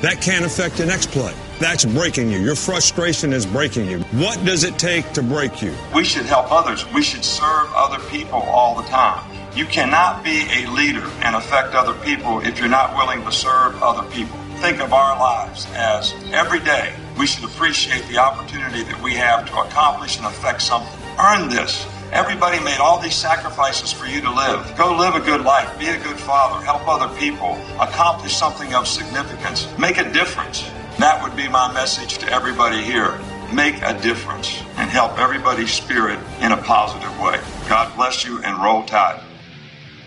that can't affect the next play. That's breaking you. Your frustration is breaking you. What does it take to break you? We should help others. We should serve other people all the time. You cannot be a leader and affect other people if you're not willing to serve other people. Think of our lives as every day we should appreciate the opportunity that we have to accomplish and affect something. Earn this. Everybody made all these sacrifices for you to live. Go live a good life. Be a good father. Help other people. Accomplish something of significance. Make a difference. That would be my message to everybody here. Make a difference and help everybody's spirit in a positive way. God bless you and roll tide.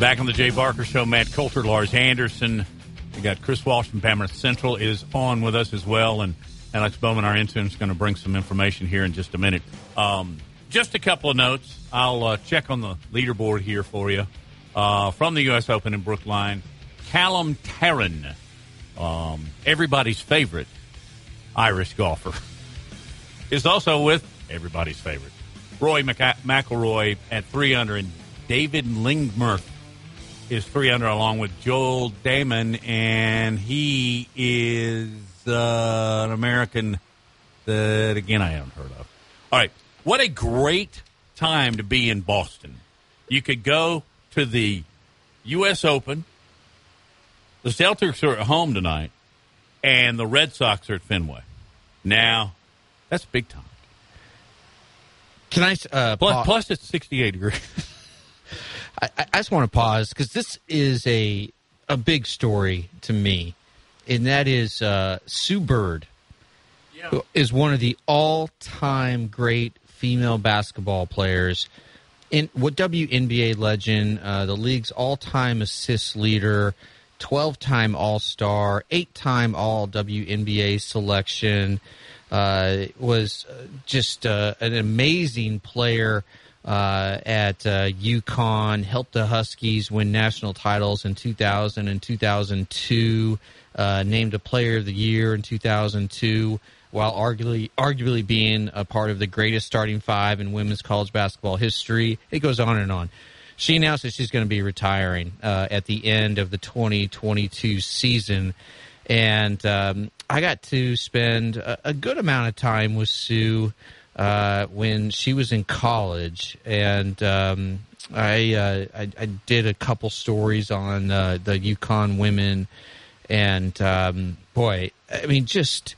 Back on the Jay Barker Show, Matt Coulter, Lars Anderson. We got Chris Walsh from Bama Central is on with us as well, and Alex Bowman, our intern, is going to bring some information here in just a minute. Um, just a couple of notes. I'll uh, check on the leaderboard here for you uh, from the U.S. Open in Brookline. Callum Tarren, um, everybody's favorite Irish golfer, is also with everybody's favorite Rory McIlroy at three under, and David Lingmerth is three under along with Joel Dahmen, and he is uh, an American that again I haven't heard of. All right, what a great time to be in Boston. You could go to the U.S. Open. The Celtics are at home tonight, and the Red Sox are at Fenway. Now, that's big time. Can I? Uh, plus, plus, it's sixty-eight degrees. I, I just want to pause because this is a a big story to me, and that is uh, Sue Bird who is one of the all time great female basketball players. In what WNBA legend, uh, the league's all time assist leader, twelve time All Star, eight time All WNBA selection, uh, was uh, just uh, an amazing player uh, at uh, UConn, helped the Huskies win national titles in 2000 and 2002, uh, named a Player of the Year in 2002, while arguably arguably being a part of the greatest starting five in women's college basketball history. It goes on and on. She announced that she's going to be retiring uh, at the end of the 2022 season. And um, I got to spend a, a good amount of time with Sue uh, when she was in college, and um, I, uh, I, I did a couple stories on uh, the UConn women, and um, boy, I mean, just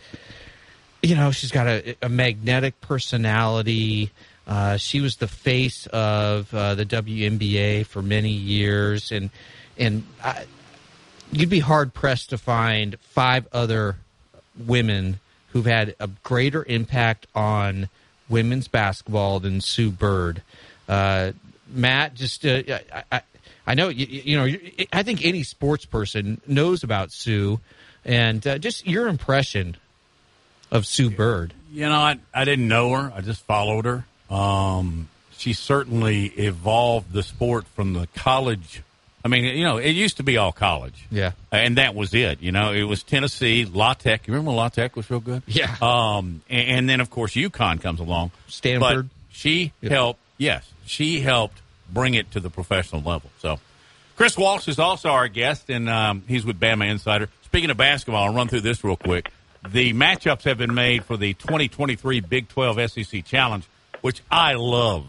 you know, she's got a, a magnetic personality. Uh, she was the face of uh, the WNBA for many years, and and I, you'd be hard pressed to find five other women who've had a greater impact on women's basketball than Sue Bird. Uh, Matt, just uh, I, I, I know you, you know I think any sports person knows about Sue, and uh, just your impression of Sue Bird. You know, I, I didn't know her. I just followed her. Um, she certainly evolved the sport from the college. I mean, you know, it used to be all college. Yeah. And that was it. You know, it was Tennessee, La Tech. You remember when La Tech was real good? Yeah. Um, and, and then, of course, UConn comes along. Stanford. But she helped, yes, she helped bring it to the professional level. So, Chris Walsh is also our guest, and um, he's with Bama Insider. Speaking of basketball, I'll run through this real quick. The matchups have been made for the 2023 Big 12 SEC Challenge, which I love.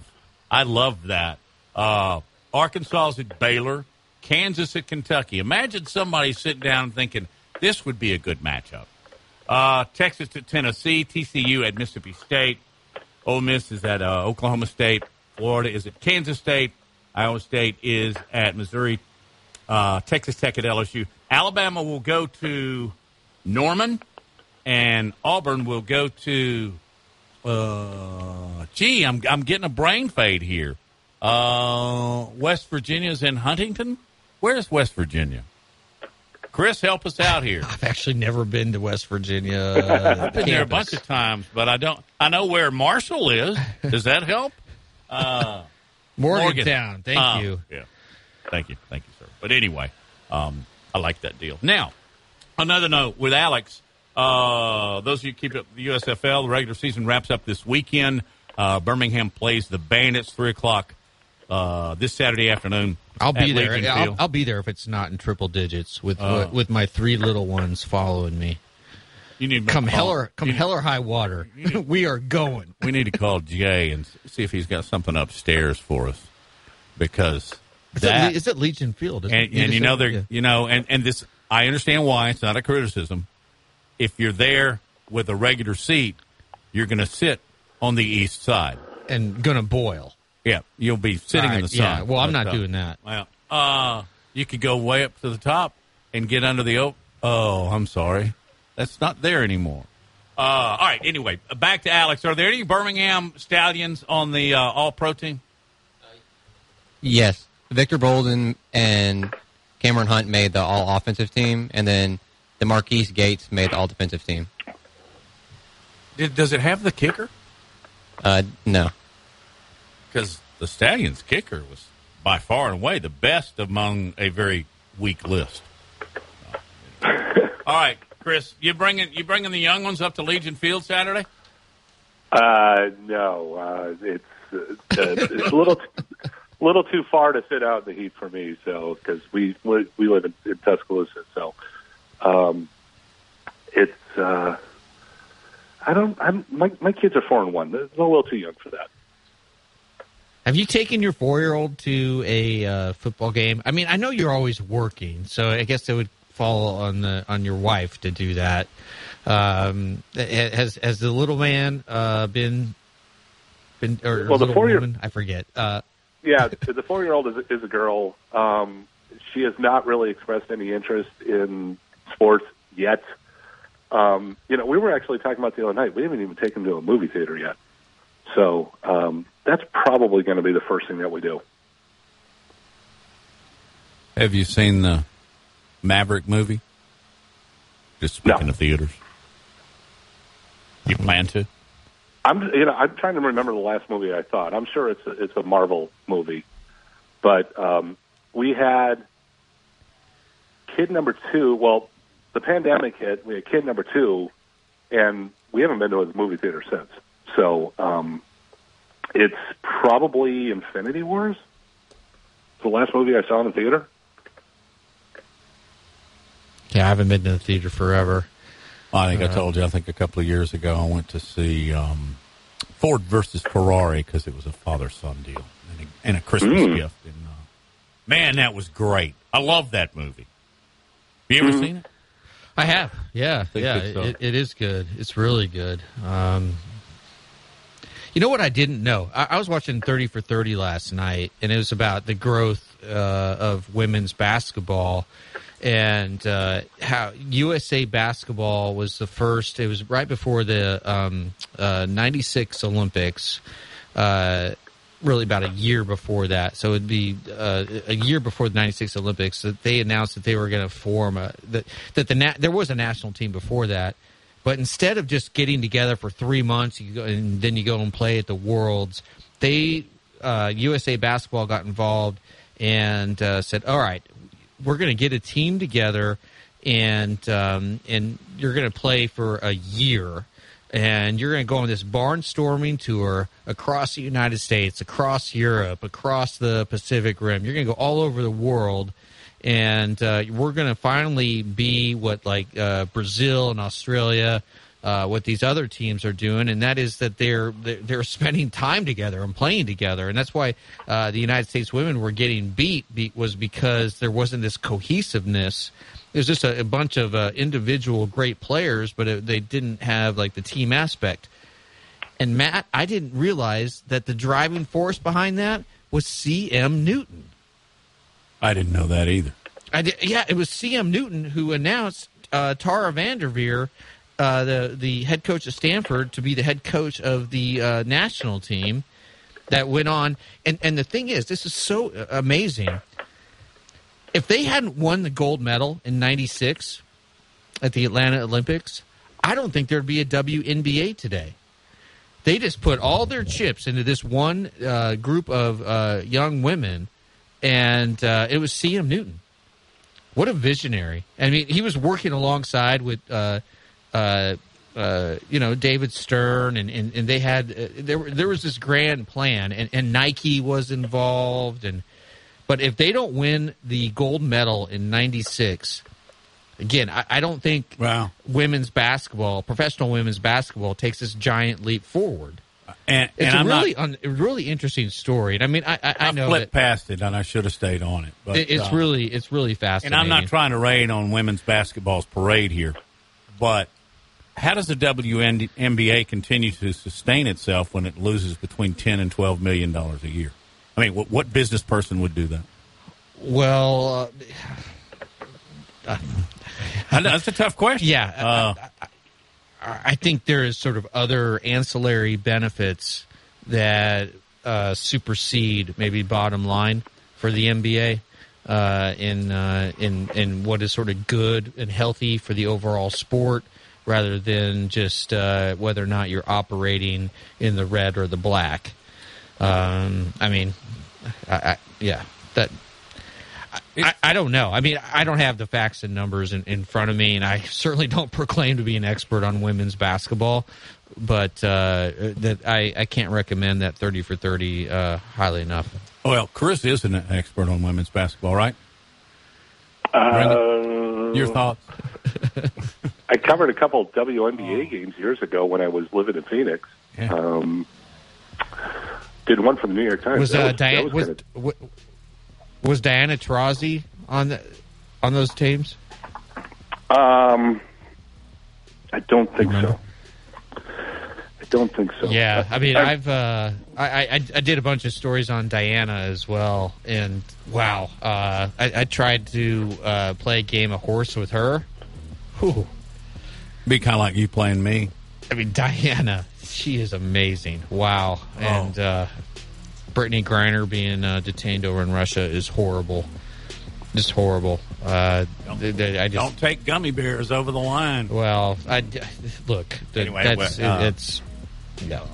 I love that. Uh, Arkansas is at Baylor, Kansas at Kentucky. Imagine somebody sitting down thinking this would be a good matchup. Uh, Texas at Tennessee, TCU at Mississippi State, Ole Miss is at uh, Oklahoma State, Florida is at Kansas State, Iowa State is at Missouri, uh, Texas Tech at LSU. Alabama will go to Norman, and Auburn will go to. Uh, gee, I'm I'm getting a brain fade here. Uh, West Virginia's in Huntington. Where's West Virginia? Chris, help us out here. I've actually never been to West Virginia. I've been there a bunch of times, but I don't. I know where Marshall is. Does that help? Uh, Morgantown. Thank Oh, you. Yeah. Thank you. Thank you, sir. But anyway, um, I like that deal. Now, another note with Alex. Uh, those of you keep up the USFL, the regular season wraps up this weekend. Uh, Birmingham plays the Bandits three o'clock uh, this Saturday afternoon. I'll be there. I'll, I'll be there if it's not in triple digits with Oh. with my three little ones following me. You need come hell or come hell or high water. we are going. We need to call Jay and see if he's got something upstairs for us because It's that at, it's at Legion Field, isn't and, it? and you know they're yeah. you know and and this I understand why it's not a criticism. If you're there with a regular seat, you're going to sit on the east side and going to boil. Yeah, you'll be sitting in the sun. yeah. Well, I'm not uh, doing that. Well, uh, you could go way up to the top and get under the oak. Oh, I'm sorry, that's not there anymore. Uh, all right. Anyway, back to Alex. Are there any Birmingham Stallions on the uh, All Pro team? Yes, Victor Bolden and Cameron Hunt made the all offensive team, and then DeMarquis Gates made the all defensive team. Did, does it have the kicker? Uh, no. Because the Stallions kicker was by far and away the best among a very weak list. All right, Chris, you bringing you bringing the young ones up to Legion Field Saturday? Uh, no, uh, it's uh, it's a little little too far to sit out in the heat for me. So because we we we live in, in Tuscaloosa, so um, it's uh, I don't I'm my my kids are four and one. They're a little too young for that. Have you taken your four year old to a uh, football game? I mean, I know you're always working, so I guess it would fall on the on your wife to do that. Um, has has the little man uh, been been or Well, the four-year- woman? I forget. Uh, Yeah, the four year old is, is a girl. Um, she has not really expressed any interest in sports yet. Um, you know, we were actually talking about the other night. We haven't even taken him to a movie theater yet. So um, that's probably going to be the first thing that we do. Have you seen the Maverick movie? Just speaking of theaters, you plan to? I'm, you know, I'm trying to remember the last movie I thought. I'm sure it's a, it's a Marvel movie, but um, we had kid number two. Well, the pandemic hit. We had kid number two, and we haven't been to a movie theater since. So um, it's probably Infinity Wars. The last movie I saw in the theater. yeah, I haven't been to the theater forever. I think I Uh, told you. I think a couple of years ago, I went to see um, Ford versus Ferrari because it was a father son deal and a, and a Christmas Mm. gift. And uh, man, that was great. I love that movie. Have You ever seen it? I have. Yeah, Think yeah. it's, uh, It, it is good. It's really good. Um, you know what I didn't know? I, I was watching Thirty for Thirty last night, and it was about the growth uh, of women's basketball and uh, how USA basketball was the first. It was right before the um, uh, '96 Olympics. Uh, really about a year before that. So it'd be uh, a year before the '96 Olympics that they announced that they were going to form a that that the na- there was a national team before that, but instead of just getting together for three months, go, and then you go and play at the Worlds, they uh, USA Basketball got involved and uh, said, "All right, we're going to get a team together." And um, and you're going to play for a year, and you're going to go on this barnstorming tour across the United States, across Europe, across the Pacific Rim. You're going to go all over the world, and uh, we're going to finally be what like uh, Brazil and Australia, uh, what these other teams are doing, and that is that they're they're spending time together and playing together, and that's why uh, the United States women were getting beat be, was because there wasn't this cohesiveness there's just a, a bunch of uh, individual great players, but it, they didn't have like the team aspect. And Matt, I didn't realize that the driving force behind that was C.M. Newton. I didn't know that either. I did, yeah, it was C.M. Newton who announced uh, Tara VanDerveer, uh, the the head coach of Stanford, to be the head coach of the uh, national team. That went on, and and the thing is, this is so uh, amazing. If they hadn't won the gold medal in '96 at the Atlanta Olympics, I don't think there'd be a WNBA today. They just put all their chips into this one uh, group of uh, young women, and uh, it was C.M. Newton. What a visionary! I mean, he was working alongside with, uh, uh, uh, you know, David Stern, and, and, and they had uh, there there was this grand plan, and, and Nike was involved, and but if they don't win the gold medal in '96, again, I, I don't think wow. women's basketball, professional women's basketball, takes this giant leap forward. And, It's and a I'm really not, un, really interesting story, and I mean, I I, I know flipped that past it, and I should have stayed on it. But it's uh, really it's really fascinating. And. I'm not trying to rain on women's basketball's parade here, but how does the WNBA continue to sustain itself when it loses between 10 and 12 million dollars a year? I mean, what, what business person would do that? Well, uh, that's a tough question. Yeah, Uh, I, I, think there is sort of other ancillary benefits that uh, supersede maybe bottom line for the NBA uh, in uh, in in what is sort of good and healthy for the overall sport, rather than just uh, whether or not you're operating in the red or the black. Um, I mean, I, I, yeah, that I, I don't know. I mean, I don't have the facts and numbers in, in front of me, and I certainly don't proclaim to be an expert on women's basketball. But uh, that I, I can't recommend that thirty for thirty uh, highly enough. well, Chris is an expert on women's basketball, right? Uh, Your thoughts? I covered a couple WNBA games years ago when I was living in Phoenix. Um, did one for the New York Times. Was That uh, that Diana was was, kinda- wa- was Diana Taurasi on the, on those teams? Um, I don't think so. I don't think so. Yeah, I mean, I- I've uh, I, I I did a bunch of stories on Diana as well, and wow, uh, I, I tried to uh, play a game of horse with her. Whew. Be kind of like you playing me. I mean, Diana, she is amazing. Wow, and uh, Brittney Griner being uh, detained over in Russia is horrible, just horrible. Uh, th- I just Don't take gummy bears over the line. well, I look. Anyway, that's well, uh, it's no.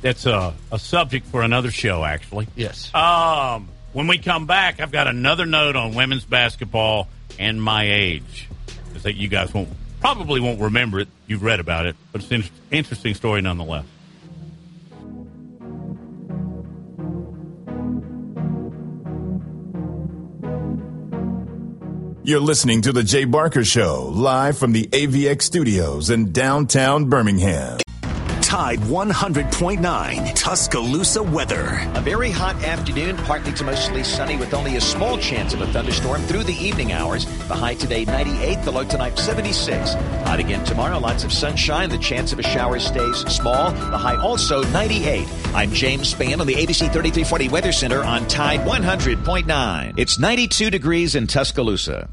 That's a, a subject for another show, actually. Yes. Um, when we come back, I've got another note on women's basketball and my age. Because that you guys won't probably won't remember it. You've read about it, but it's an interesting story nonetheless. You're listening to The Jay Barker Show, live from the AVX studios in downtown Birmingham. Tide 100.9 Tuscaloosa weather. A very hot afternoon, partly to mostly sunny with only a small chance of a thunderstorm through the evening hours. The high today 98, the low tonight 76. Hot again tomorrow, lots of sunshine. The chance of a shower stays small. The high also 98. I'm James Spann on the ABC 3340 Weather Center on Tide 100.9. It's 92 degrees in Tuscaloosa.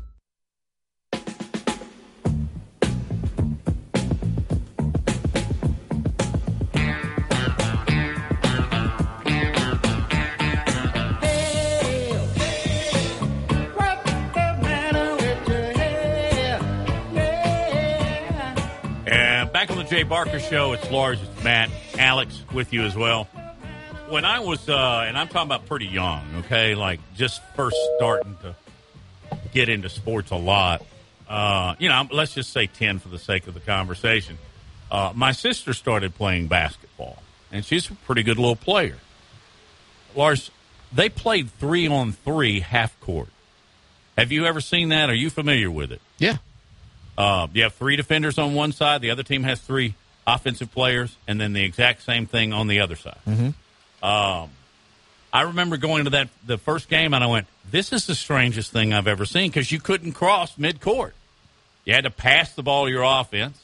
Barker Show, it's Lars, it's Matt, Alex with you as well. When I was, uh, and I'm talking about pretty young, okay, like just first starting to get into sports a lot. Uh, you know, let's just say 10 for the sake of the conversation. Uh, my sister started playing basketball, and she's a pretty good little player. Lars, they played three on three half court. Have you ever seen that? Are you familiar with it? Yeah. Uh, you have three defenders on one side. The other team has three offensive players, and then the exact same thing on the other side. Mm-hmm. Um, I remember going to that the first game, and I went, "This is the strangest thing I've ever seen," because you couldn't cross mid court. You had to pass the ball to your offense,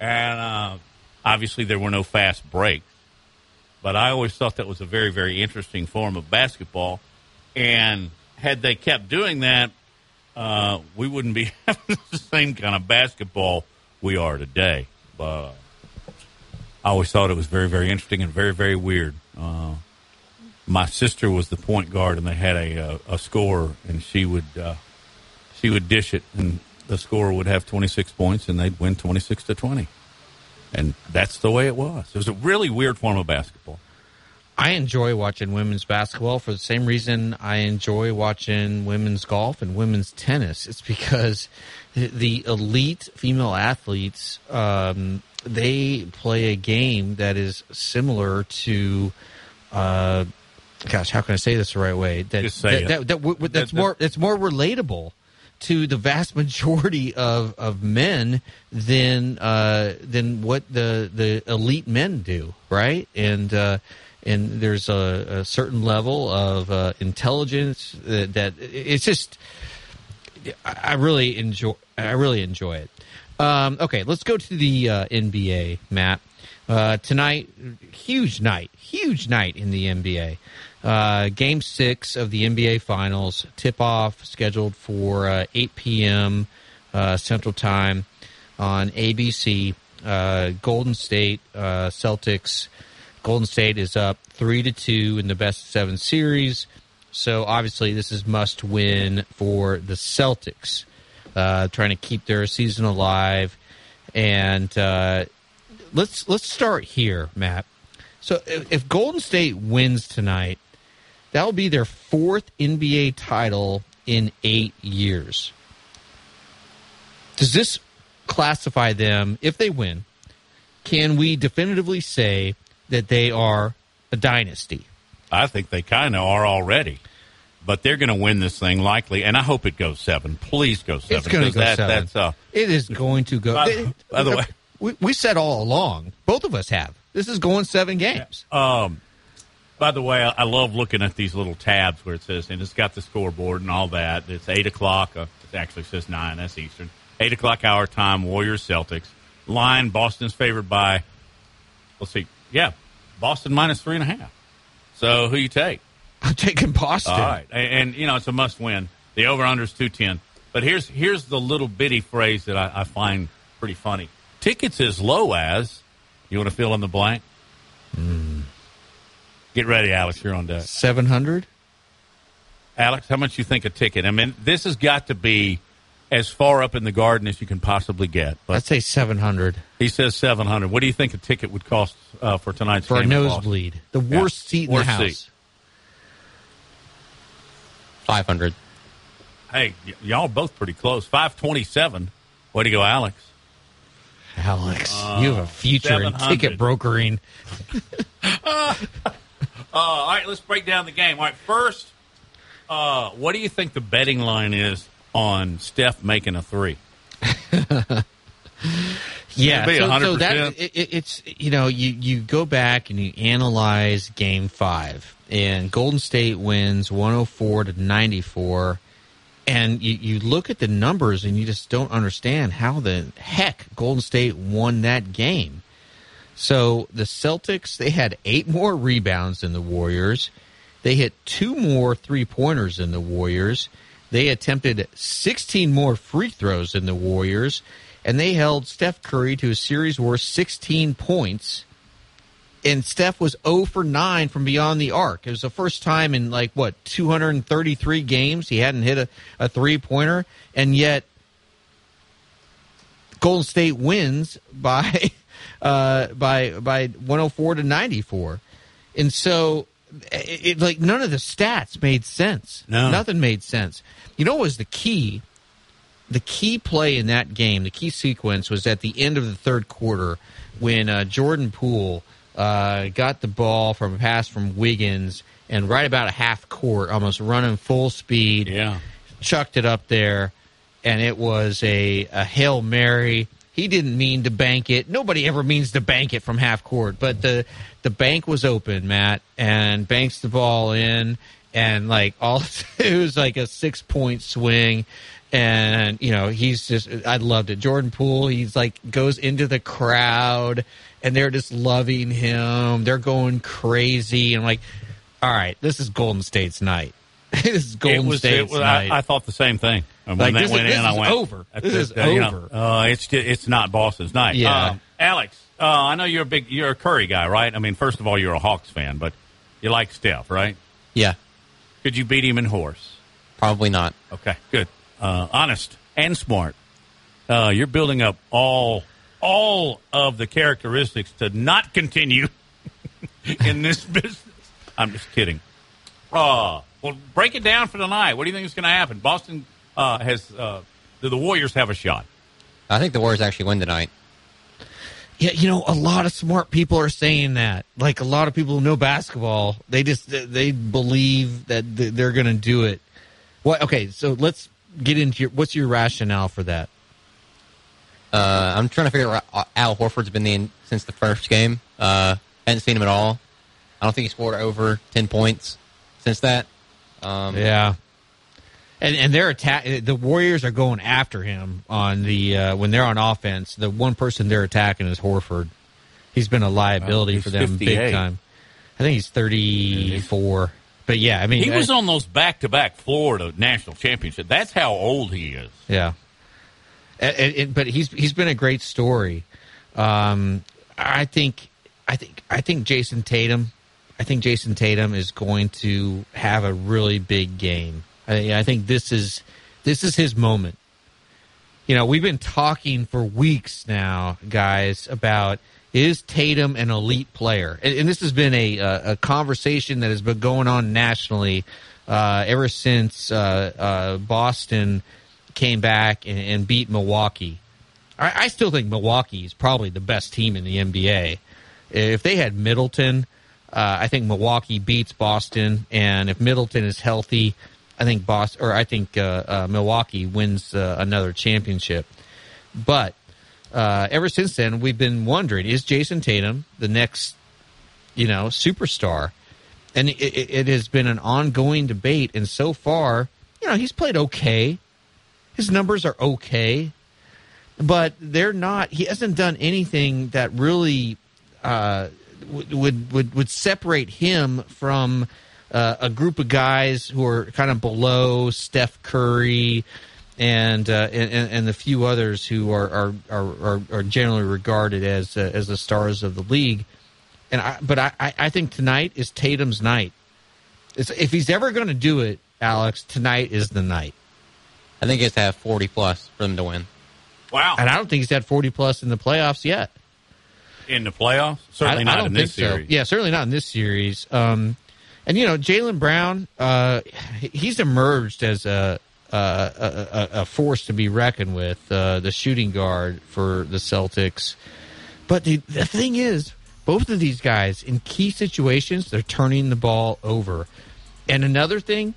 and uh, obviously there were no fast breaks. But I always thought that was a very, very interesting form of basketball. And had they kept doing that, uh, we wouldn't be having the same kind of basketball we are today. But I always thought it was very, very interesting and very, very weird. Uh, my sister was the point guard, and they had a a, a scorer, and she would uh, she would dish it, and the scorer would have twenty six points, and they'd win twenty six to twenty. And that's the way it was. It was a really weird form of basketball. I enjoy watching women's basketball for the same reason I enjoy watching women's golf and women's tennis. It's because the elite female athletes um, they play a game that is similar to. Uh, gosh, how can I say this the right way? That, that, that- that w- that's That- more that's more relatable to the vast majority of, of men than uh, than what the, the elite men do, right? And uh, and there's a, a certain level of uh, intelligence that, that it's just I really enjoy I really enjoy it. Um, okay, let's go to the uh, NBA, Matt. Uh, tonight, huge night, huge night in the NBA. Uh, game six of the NBA Finals tip off scheduled for uh, 8 p.m. Uh, Central Time on ABC. Uh, Golden State uh, Celtics. Golden State is up three to two in the best seven series. So obviously, this is must win for the Celtics, uh, trying to keep their season alive. And uh, let's let's start here, Matt. So if, if Golden State wins tonight, that will be their fourth NBA title in eight years. Does this classify them if they win? Can we definitively say that they are a dynasty? I think they kind of are already. But they're going to win this thing likely, and I hope it goes seven. Please go seven. It's going to go that, seven. That's uh, it is going to go. By- by the way- we, we said all along, both of us have. This is going seven games. Um, by the way, I, I love looking at these little tabs where it says, and it's got the scoreboard and all that. It's eight o'clock. Uh, it actually says nine. That's Eastern. Eight o'clock hour time. Warriors Celtics line. Boston's favored by. Let's see. Yeah, Boston minus three and a half. So who you take? I'm taking Boston. All right, and, and you know it's a must win. The over under is two ten. But here's here's the little bitty phrase that I, I find pretty funny. Tickets as low as. You want to fill in the blank? Hmm. Get ready, Alex. You're on deck. Seven hundred. Alex, how much you think a ticket? I mean, this has got to be as far up in the garden as you can possibly get. But I'd say seven hundred he says seven hundred. What do you think a ticket would cost uh, for tonight's for a game? at Boston? nosebleed. The Yeah. worst seat in Worst the house. seat. Five hundred. Hey, y- y'all both pretty close. Five twenty-seven. Way to go, Alex. Alex, Uh, you have a future in ticket brokering. Uh, all right, let's break down the game. All right, first, uh, what do you think the betting line is on Steph making a three? Yeah, so, so 100%. that it, it- it's you know you you go back and you analyze Game Five, and Golden State wins one hundred four to ninety four, and you you look at the numbers and you just don't understand how the heck Golden State won that game. So the Celtics they had eight more rebounds than the Warriors. They hit two more three pointers than the Warriors. They attempted 16 more free throws than the Warriors, and they held Steph Curry to a series worth 16 points. And Steph was 0 for 9 from beyond the arc. It was the first time in like what 233 games he hadn't hit a, a three pointer, and yet Golden State wins by uh, by by 104 to 94. And so it, it- like none of the stats made sense. No. Nothing made sense. You know what was the key? The key play in that game, the key sequence was at the end of the third quarter when uh, Jordan Poole uh, got the ball from a pass from Wiggins and right about a half court, almost running full speed. Yeah. Chucked it up there, and it was a, a Hail Mary. He didn't mean to bank it. Nobody ever means to bank it from half court, but the the bank was open, Matt, and banks the ball in, and like all it was like a six point swing, and you know he's just I loved it. Jordan Poole, he's like goes into the crowd, and they're just loving him. They're going crazy, and like, all right, this is Golden State's night. this is Golden it was, State's was, night. I, I thought the same thing. And when this that is- went this in, I went, over. that's This just, is uh, you know, over. uh, it's it's not Boston's night. Yeah. Uh, Alex, uh, I know you're a big you're a Curry guy, right? I mean, first of all, you're a Hawks fan, but you like Steph, right? Yeah, Could you beat him in horse? probably not. Okay, good. Uh, honest and smart. Uh, you're building up all all of the characteristics to not continue in this business. I'm just kidding. Uh, well, break it down for tonight. What do you think is going to happen? Boston uh, has uh, do the Warriors have a shot? I think the Warriors actually win tonight. Yeah, you know, a lot of smart people are saying that. Like a lot of people who know basketball, they just they believe that they're going to do it. What? Okay, so let's get into your. What's your rationale for that? Uh, I'm trying to figure out. Al Horford's been in since the first game. Uh, hadn't seen him at all. I don't think he scored over ten points since that. Um, Yeah. And and they're attack. The Warriors are going after him on the uh, when they're on offense. The one person they're attacking is Horford. He's been a liability Oh, he's for them 58. big time. I think he's thirty four. But yeah, I mean he was I- on those back-to-back Florida national championship. That's how old he is. Yeah, And- and- and- but he's he's been a great story. Um, I think I think I think Jayson Tatum. I think Jayson Tatum is going to have a really big game. I, I think this is this is his moment. You know, we've been talking for weeks now, guys, about is Tatum an elite player, and, and this has been a, a a conversation that has been going on nationally uh, ever since uh, uh, Boston came back and, and beat Milwaukee. I, I still think Milwaukee is probably the best team in the NBA. If they had Middleton, uh, I think Milwaukee beats Boston, and if Middleton is healthy, I think Boston or I think uh, uh, Milwaukee wins uh, another championship. But uh, ever since then, we've been wondering: Is Jayson Tatum the next, you know, superstar? And it, it, has been an ongoing debate. And so far, you know, he's played okay. His numbers are okay, but they're not. He hasn't done anything that really uh, would, would would would separate him from uh, a group of guys who are kind of below Steph Curry and uh, and, and and the few others who are are are, are, are generally regarded as uh, as the stars of the league. And I, but I, I I think tonight is Tatum's night. It's, if he's ever going to do it, Alex, tonight is the night. I think it's to have 40 plus for them to win. Wow. And I don't think he's had 40 plus in the playoffs yet. In the playoffs, certainly I- I not don't in this so. series. Yeah, certainly not in this series. Um, and you know, Jaylen Brown, uh, he's emerged as a a, a, a force to be reckoned with, uh, the shooting guard for the Celtics. But the, the thing is, both of these guys in key situations, they're turning the ball over. And another thing,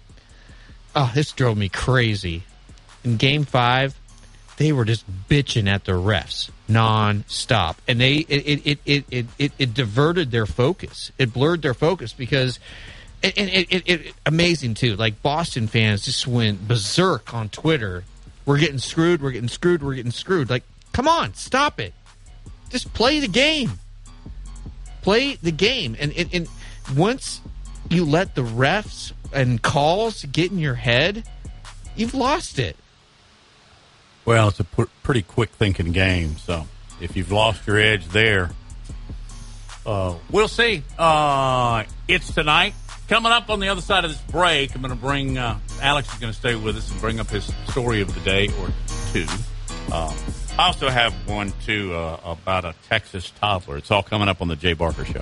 oh, this drove me crazy. In Game Five, they were just bitching at the refs non-stop and they it it it it, it, it, diverted their focus it blurred their focus because it, it, it amazing too like boston fans just went berserk on twitter we're getting screwed we're getting screwed we're getting screwed like come on stop it just play the game play the game and, and, and once you let the refs and calls get in your head you've lost it Well, it's a pr- pretty quick thinking game. So if you've lost your edge there, uh, we'll see. Uh, it's tonight. Coming up on the other side of this break, I'm going to bring uh, Alex is going to stay with us and bring up his story of the day or two. Um, I also have one too uh, about a Texas toddler. It's all coming up on the Jay Barker Show.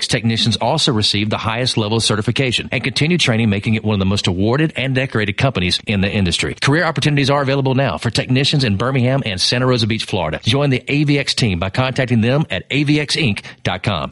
technicians also receive the highest level of certification and continue training, making it one of the most awarded and decorated companies in the industry. Career opportunities are available now for technicians in Birmingham and Santa Rosa Beach, Florida. Join the AVX team by contacting them at avxinc.com.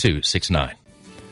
7269.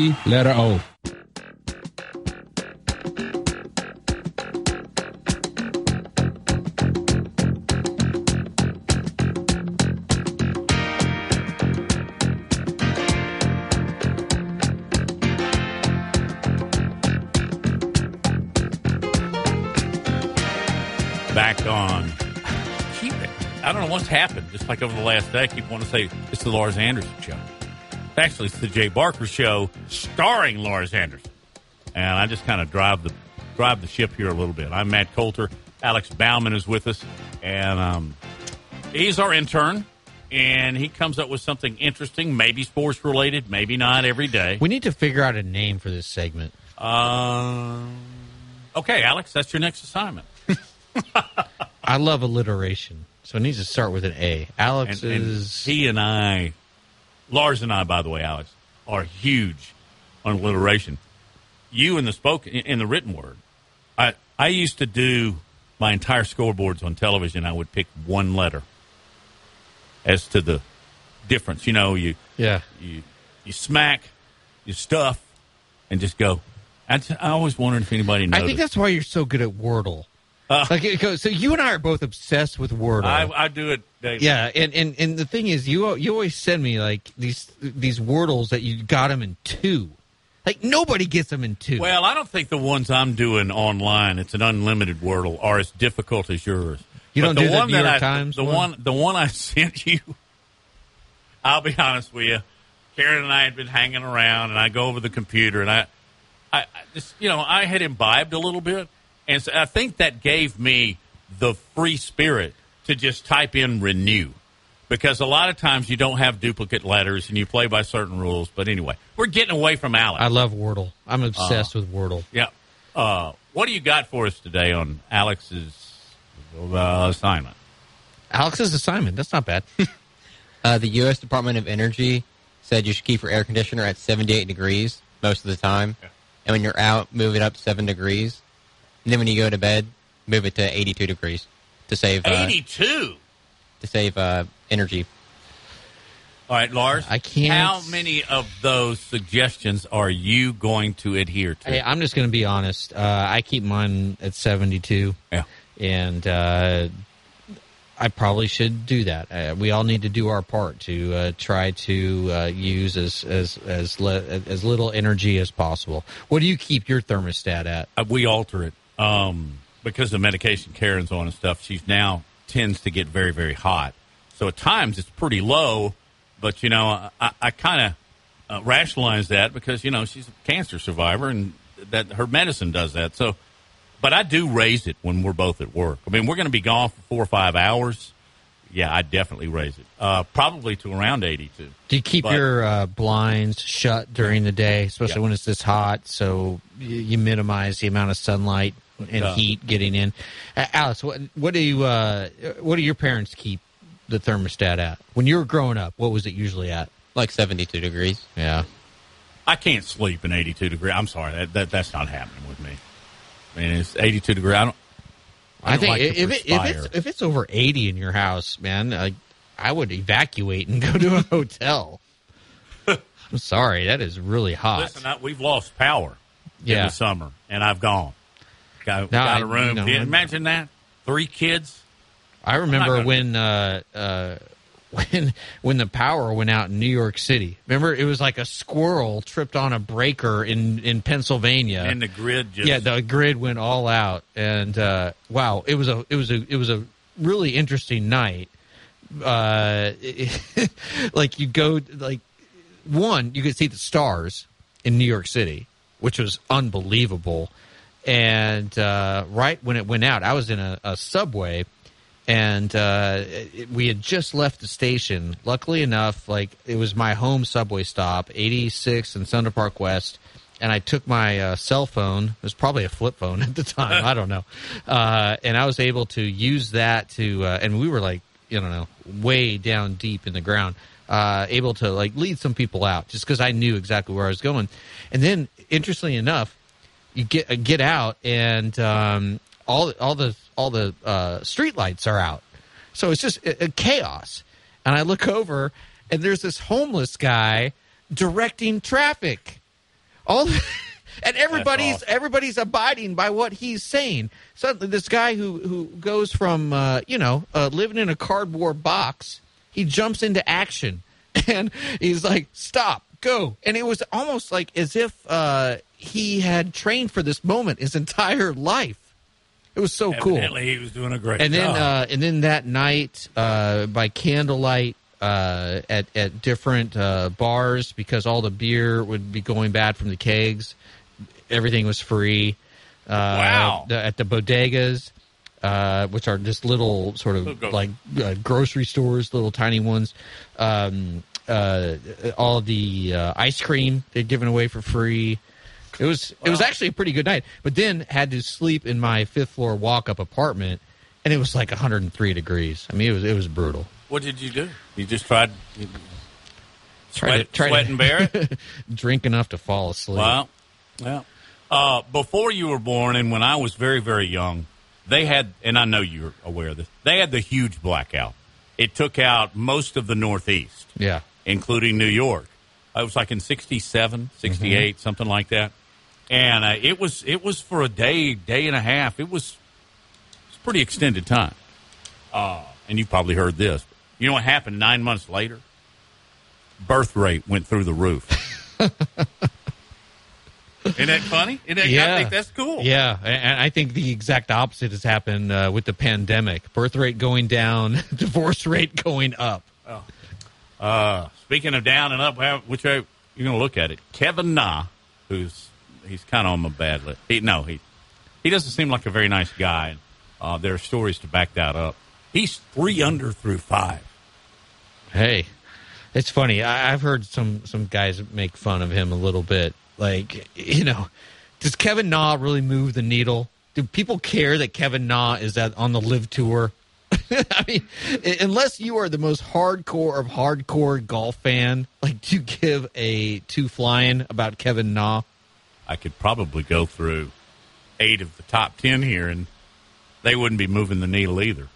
Letter O. Back on. Keep it. I don't know what's happened. Just like over the last day, I keep wanting to say it's the Lars Anderson show. Actually, it's the Jay Barker Show, starring Lars Anderson. And I just kind of drive the drive the ship here a little bit. I'm Matt Coulter. Alex Bauman is with us, and um, he's our intern. And he comes up with something interesting, maybe sports related, maybe not every day. We need to figure out a name for this segment. Um, okay, Alex, that's your next assignment. I love alliteration, so it needs to start with an A. Alex And- and is he and I, Lars and I, by the way, Alex, are huge on alliteration. You in the spoken in the written word. I I used to do my entire scoreboards on television. I would pick one letter as to the difference. You know, you yeah you you smack, you stuff, and just go. I, I always wondered if anybody I think that's why you're so good at Wordle. Uh, like, it so you and I are both obsessed with Wordle. I, I do it. Daily. yeah, and, and and the thing is, you you always send me like these these Wordles that you got them in two. Like nobody gets them in two. Well, I don't think the ones I'm doing online, it's an unlimited Wordle, are as difficult as yours. You But don't the do the one New that York I, Times The one? one, the one I sent you. I'll be honest with you. Karen and I had been hanging around, and I go over the computer, and I, I, I just you know, I had imbibed a little bit, and so I think that gave me the free spirit to just type in renew. because a lot of times you don't have duplicate letters and you play by certain rules. But anyway, we're getting away from Alex. I love Wordle. I'm obsessed with Wordle. Yeah. Uh, what do you got for us today on Alex's uh, assignment? Alex's assignment. That's not bad. Uh, the U.S. Department of Energy said you should keep your air conditioner at 78 degrees most of the time. And when you're out, move it up 7 degrees. And then when you go to bed, move it to 82 degrees to save uh, 82. to save uh, energy. All right, Lars. I can't- How many of those suggestions are you going to adhere to? Hey, I'm just going to be honest. Uh, I keep mine at 72. Yeah. And uh, I probably should do that. Uh, we all need to do our part to uh, try to uh, use as as as, le- as little energy as possible. What do you keep your thermostat at? Uh, we alter it um, because the medication Karen's on and stuff. She's now tends to get very very hot. So at times it's pretty low, but you know I, I kind of uh, rationalize that because you know she's a cancer survivor and that her medicine does that. So, but I do raise it when we're both at work. I mean we're going to be gone for four or five hours. Yeah, I definitely raise it. Uh, probably to around eighty-two. Do you keep But- your uh, blinds shut during the day, especially Yeah. when it's this hot, so you, you minimize the amount of sunlight and Yeah. heat getting in? Uh, Alice, what what do you uh, what do your parents keep the thermostat at when you were growing up? What was it usually at? Like 72 degrees. Yeah. I can't sleep in 82 degree. I'm sorry, that, that that's not happening with me. I mean, it's 82 degree. I don't. I, I, think like if, it, if it's if it's over eighty in your house, man, like I would evacuate and go to a hotel. I'm sorry, that is really hot. Listen, I, we've lost power in Yeah. the summer, and I've gone. Got, No, got a I- room. no, I- imagine that? Three kids. I remember when uh, uh, when when the power went out in New York City. Remember, it was like a squirrel tripped on a breaker in in Pennsylvania, And the grid just. yeah, the grid went all out, and uh, wow, it was a it was a it was a really interesting night. Uh, like you go like one, you could see the stars in New York City, which was unbelievable. And uh, right when it went out, I was in a, a subway, and uh, it, we had just left the station. Luckily enough, like it was my home subway stop, 86 and Thunder Park West. And I took my uh, cell phone. It was probably a flip phone at the time. I don't know. Uh, and I was able to use that to, uh, and we were like, you don't know, way down deep in the ground. Uh, able to like lead some people out just because I knew exactly where I was going. And then, interestingly enough, you get uh, get out and um, all all the all the uh, street lights are out, so it's just a, a chaos. And I look over and there's this homeless guy directing traffic. All and everybody's awesome. everybody's abiding by what he's saying. Suddenly, this guy who who goes from uh, you know uh, living in a cardboard box, he jumps into action, and he's like, "Stop, go!" And it was almost like as if uh, he had trained for this moment his entire life. It was so cool. Evidently, he was doing a great And then, job. uh, and then that night, uh, by candlelight, uh, at at different uh, bars, because all the beer would be going bad from the kegs. Everything was free. Uh, Wow. the- at the bodegas, uh, which are just little sort of Go- like uh, grocery stores, little tiny ones. Um, uh, all the uh, ice cream they're giving away for free. It was it was actually a pretty good night, but then had to sleep in my fifth floor walk up apartment, and it was like 103 degrees. I mean, it was it was brutal. what did you do? You just tried. You Try sweat, to try sweat to and bear it. drink enough to fall asleep. Well, yeah. Uh, before you were born, and when I was very, very young, they had, and I know you're aware of this, they had the huge blackout. It took out most of the Northeast, Yeah. including New York. It was like in 67, 68, Mm-hmm. something like that. And uh, it was it was for a day, day and a half. It was, it was pretty extended time. Uh, and you probably heard this. You know what happened nine months later? Birth rate went through the roof. Isn't that funny? Isn't that, I think that's cool. Yeah, and I think the exact opposite has happened uh, with the pandemic. Birth rate going down, divorce rate going up. Oh. Uh, speaking of down and up, which way you're going to look at it? Kevin Na, who's he's kind of on my bad list. He, no, he he doesn't seem like a very nice guy. Uh, there are stories to back that up. He's three under through five. Hey, it's funny. I, I've heard some some guys make fun of him a little bit. Like, you know, does Kevin Na really move the needle? Do people care that Kevin Na is at, on the LIV tour? I mean, unless you are the most hardcore of hardcore golf fan, like, do you give a two flying about Kevin Na? I could probably go through eight of the top ten here, and they wouldn't be moving the needle either.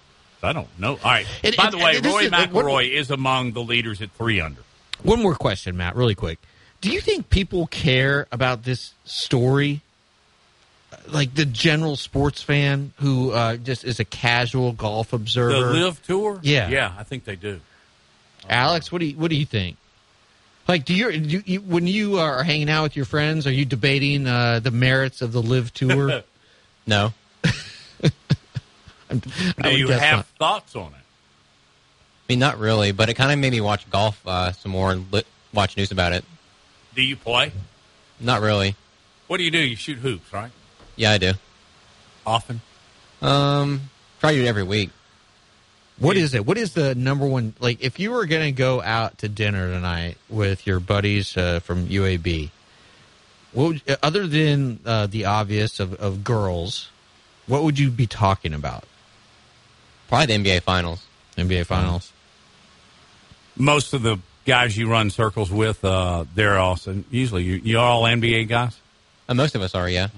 So I don't know. All right. And- By and- the way, Roy is- McIlroy is among the leaders at three under. One more question, Matt, really quick. Do you think people care about this story? Like the general sports fan who uh, just is a casual golf The observer. LIV Tour. Yeah. yeah, I think they do. Alex, what do you what do you think? Like, do you, do you when you are hanging out with your friends, are you debating uh, the merits of the LIV tour? no. I Do you have not. thoughts on it? I mean, not really, but it kind of made me watch golf uh, some more and li- watch news about it. Do you play? Not really. What do you do? You shoot hoops, right? Yeah, I do. Often. Um, try to do it every week. What is it? What is the number one? Like, if you were going to go out to dinner tonight with your buddies uh, from UAB, what would, uh, other than uh, the obvious of, of girls, what would you be talking about? Probably the NBA Finals. NBA Finals. Most of the guys you run circles with, uh, they're also usually you, you're all NBA guys. Uh, most of us are, yeah.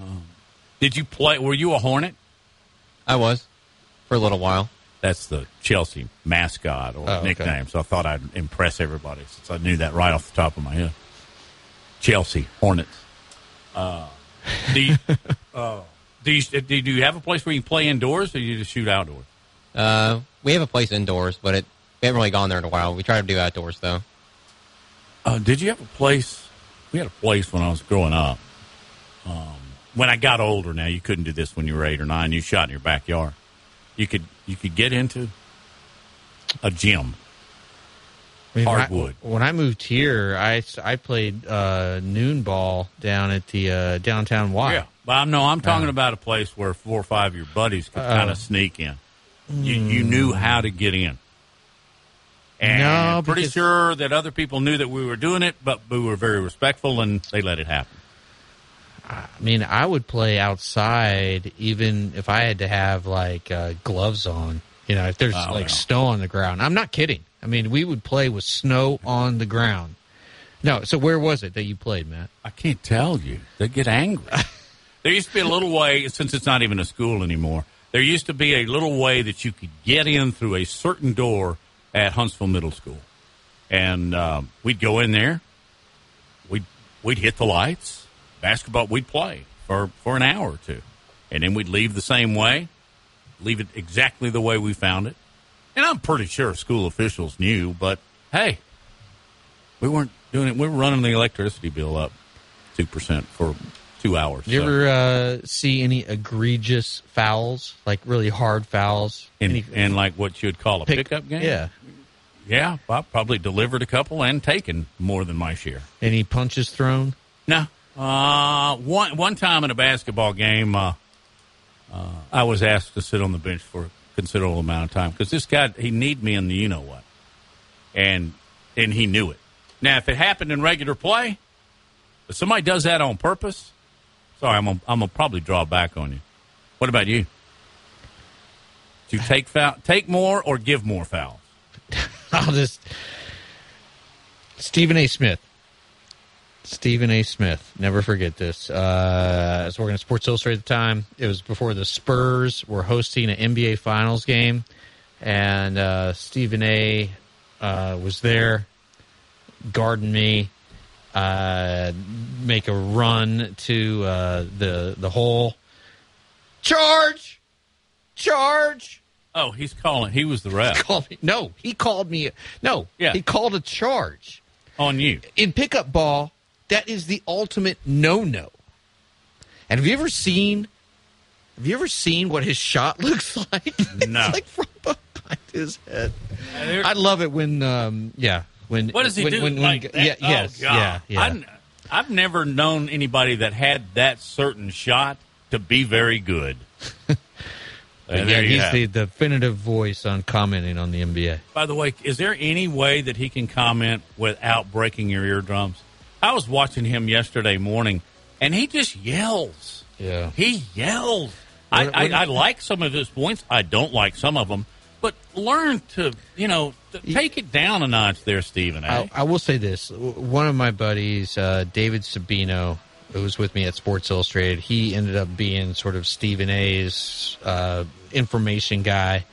Did you play? Were you a Hornet? I was for a little while. That's the Chelsea mascot or Oh, okay. nickname. So I thought I'd impress everybody since I knew that right off the top of my head. Chelsea Hornets. Uh, do you, uh, do you do you have a place where you can play indoors, or you just shoot outdoors? Uh, we have a place indoors, but it we haven't really gone there in a while. We try to do outdoors though. Uh, did you have a place? We had a place when I was growing up. Um, when I got older, now you couldn't do this when you were eight or nine. You shot in your backyard. You could you could get into a gym. I mean, when I- Hardwood. When I moved here, I, I played uh, noon ball down at the uh, downtown Y. Yeah, but I'm no, I'm talking about a place where four or five of your buddies could Uh, kind of sneak in. You, you knew how to get in. And No, pretty because- sure that other people knew that we were doing it, but we were very respectful and they let it happen. I mean, I would play outside even if I had to have like uh, gloves on. You know, if there's Oh, like snow on the ground. I'm not kidding. I mean, we would play with snow on the ground. No, so where was it that you played, Matt? I can't tell you. They get angry. there used to be a little way, since it's not even a school anymore, there used to be a little way that you could get in through a certain door at Huntsville Middle School. And um, we'd go in there, we'd, we'd hit the lights, basketball, we'd play for, for an hour or two. And then we'd leave the same way, leave it exactly the way we found it. And I'm pretty sure school officials knew, but hey, we weren't doing it. We were running the electricity bill up two percent for two hours. You so- ever uh, see any egregious fouls, like really hard fouls? in, Any- in like what you'd call a Pick- pickup game? yeah. yeah. I probably delivered a couple and taken more than my share. Any punches thrown? No. Uh, one one time in a basketball game, uh, uh, I was asked to sit on the bench for a considerable amount of time because this guy he need me in the you know what, and and he knew it. Now, if it happened in regular play, if somebody does that on purpose, sorry, I'm gonna, I'm gonna probably draw back on you. What about you? Do you take foul, take more or give more fouls? I'll just Stephen A. Smith. Stephen A. Smith. Never forget this. Uh, I was working at Sports Illustrated at the time. It was before the Spurs were hosting an NBA Finals game, and uh, Stephen A. Uh, was there, guarding me, uh, make a run to uh, the the hole. Charge! Charge! Oh, he's calling. He was the ref. called me. No, he called me. No, Yeah. he called a charge on you in pickup ball. That is the ultimate no-no. And have you ever seen? Have you ever seen what his shot looks like? No. it's like from behind his head. I love it when, um, yeah, when What does he when, do? When, when, like that? yeah, Oh, yes, God. yeah, yeah. I've, I've never known anybody that had that certain shot to be very good. And yeah, he's have the definitive voice on commenting on the NBA. By the way, is there any way that he can comment without breaking your eardrums? I was watching him yesterday morning, and he just yells. Yeah. He yells. I, What- I, I like some of his points. I don't like some of them. But learn to, you know, to take it down a notch there, Stephen. Eh? I, I will say this: one of my buddies, uh, David Sabino, who was with me at Sports Illustrated, he ended up being sort of Stephen A's uh, information guy,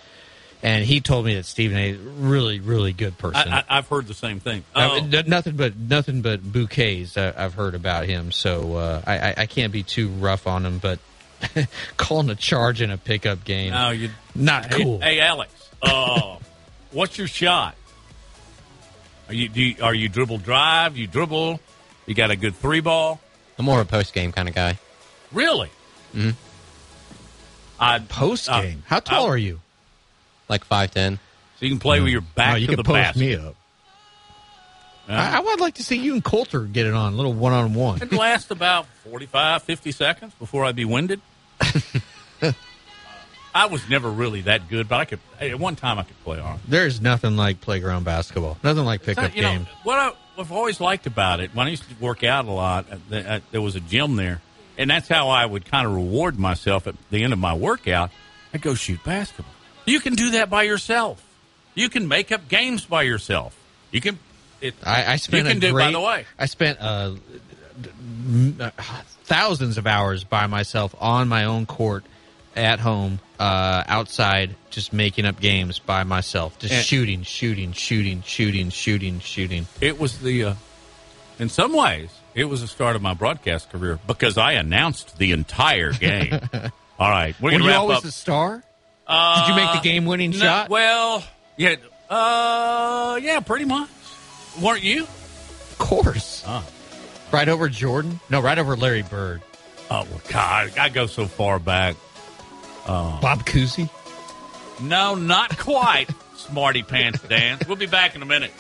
and he told me that Stephen A. is a really, really good person. I, I, I've heard the same thing. Oh, mean, n- nothing but nothing but bouquets I, I've heard about him. So uh, I, I, I can't be too rough on him, but calling a charge in a pickup game, no, you not cool. Hey, Alex, uh, what's your shot? Are you, do you are you dribble drive? You dribble? You got a good three ball? I'm more a post game kind of guy. Really? Mm-hmm. I post uh, game. How tall are you? Like five ten. So you can play with your back Oh, you to can the post basket. me up. Yeah. I, I would like to see you and Coulter get it on a little one on one. It'd last about 45, 50 seconds before I'd be winded. I was never really that good, but I could. At one time, I could play on. There's nothing like playground basketball. Nothing like pickup not- you know, game. what I, I've always liked about it, when I used to work out a lot, uh, th- uh, there was a gym there, and that's how I would kind of reward myself at the end of my workout. I'd go shoot basketball. You can do that by yourself. You can make up games by yourself. You can. It, I, I spent You can do. great, by the way, I spent uh, thousands of hours by myself on my own court at home, uh, outside, just making up games by myself, just And- shooting, shooting, shooting, shooting, shooting, shooting. it was the. Uh, in some ways, it was the start of my broadcast career because I announced the entire game. All right, we're Were you always up. the star? Uh, Did you make the game-winning no, shot? Well, yeah, uh, yeah, pretty much. Weren't you? Of course. Oh. Right over Jordan? No, right over Larry Bird. Oh well, God, I go so far back. Uh, Bob Cousy? no, not quite. Smarty pants dance. We'll be back in a minute.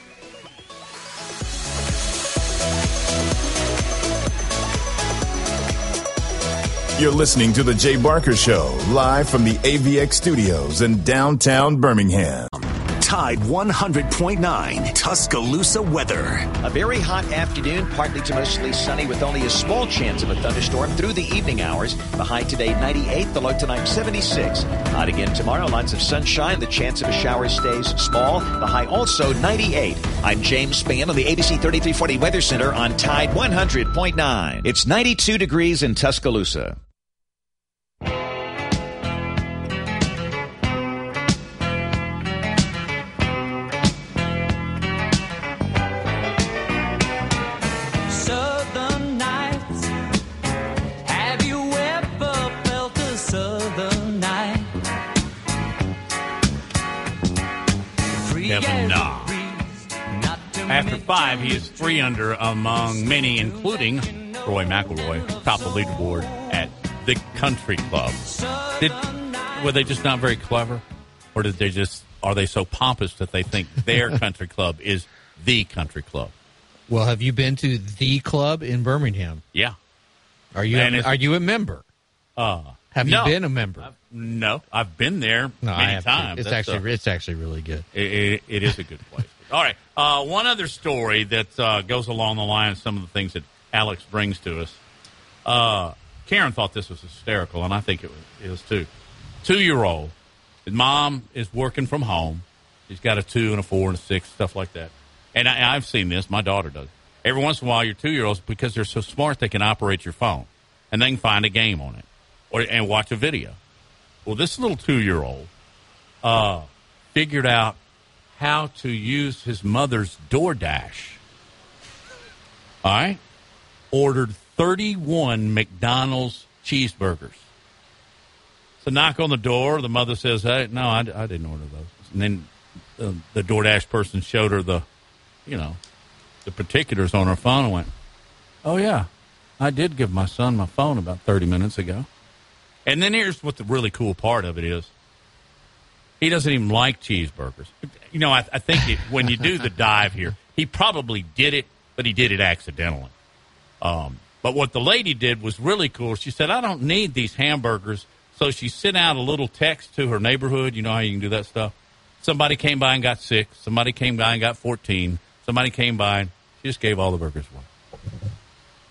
You're listening to The Jay Barker Show, live from the AVX studios in downtown Birmingham. Tide 100.9 Tuscaloosa weather. A very hot afternoon, partly to mostly sunny with only a small chance of a thunderstorm through the evening hours. The high today 98, the low tonight 76. Hot again tomorrow, lots of sunshine. The chance of a shower stays small. The high also 98. I'm James Spann on the ABC 3340 Weather Center on Tide 100.9. It's 92 degrees in Tuscaloosa. After five, he is three under among many, including Rory McIlroy, top of the leaderboard at the Country Club. Did were they just not very clever, or did they just are they so pompous that they think their country club is the country club? Well, have you been to the club in Birmingham? Yeah. Are you a, are you a member? Uh, Have no. you been a member? No, I've been there No, many times. It's That's, actually uh, it's actually really good. It, it, it is a good place. All right. Uh, one other story that uh, goes along the line of some of the things that Alex brings to us. Uh, Karen thought this was hysterical, and I think it is too. Two year old. His mom is working from home. He's got a two and a four and a six, stuff like that. And I, I've seen this. My daughter does. Every once in a while, your two year olds, because they're so smart, they can operate your phone and they can find a game on it or and watch a video. Well, this little two year old uh, figured out how to use his mother's DoorDash. All right? Ordered 31 McDonald's cheeseburgers. So knock on the door. The mother says, "Hey, no, I, I didn't order those." And then uh, the DoorDash person showed her the, you know, the particulars on her phone and went, "Oh yeah, I did give my son my phone about 30 minutes ago." And then here's what the really cool part of it is. He doesn't even like cheeseburgers. You know, I, I think it, when you do the dive here, he probably did it, but he did it accidentally. Um, but what the lady did was really cool. She said, I don't need these hamburgers So she sent out a little text to her neighborhood. You know how you can do that stuff. Somebody came by and got sick. Somebody came by and got 14. Somebody came by and she just gave all the burgers away.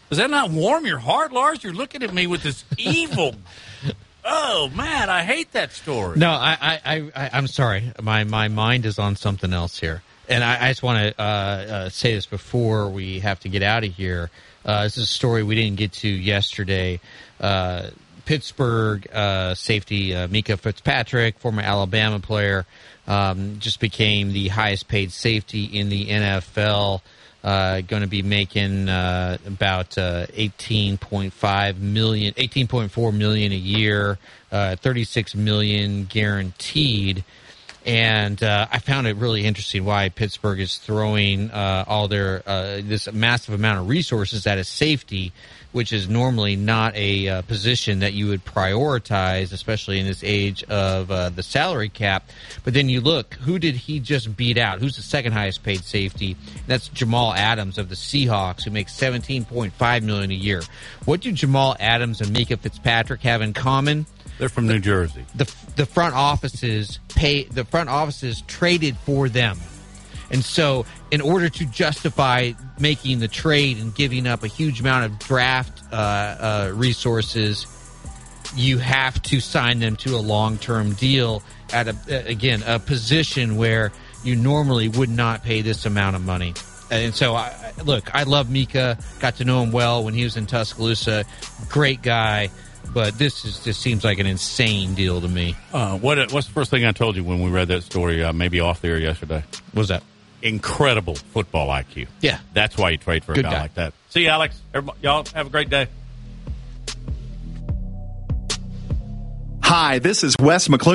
Does that not warm your heart, Lars? You're looking at me with this evil. oh man, I hate that story. No, I, I, I, I'm sorry. My my mind is on something else here, and I, I just want to uh, uh, say this before we have to get out of here. Uh, this is a story we didn't get to yesterday. Uh, Pittsburgh uh, safety uh, Minkah Fitzpatrick, former Alabama player, um, just became the highest paid safety in the NFL. Uh, going to be making uh, about uh, 18.5 million, 18.4 million a year, uh, 36 million guaranteed. And uh, I found it really interesting why Pittsburgh is throwing uh, all their uh, this massive amount of resources at a safety, which is normally not a uh, position that you would prioritize, especially in this age of uh, the salary cap. But then you look, who did he just beat out? Who's the second highest paid safety? That's Jamal Adams of the Seahawks, who makes seventeen point five million a year. What do Jamal Adams and Minkah Fitzpatrick have in common? They're from New Jersey. the the front offices pay the front offices traded for them. And so, in order to justify making the trade and giving up a huge amount of draft uh, uh, resources, you have to sign them to a long term deal at a again a position where you normally would not pay this amount of money. And so, I- look, I love Minkah. Got to know him well when he was in Tuscaloosa. Great guy. But this is just seems like an insane deal to me. Uh, what What's the first thing I told you when we read that story? Uh, maybe off the air yesterday. What was that? Incredible football IQ. Yeah. that's why you trade for a guy, guy. like that. See you, Alex. Everybody, y'all have a great day. Hi, this is Wes McClooney.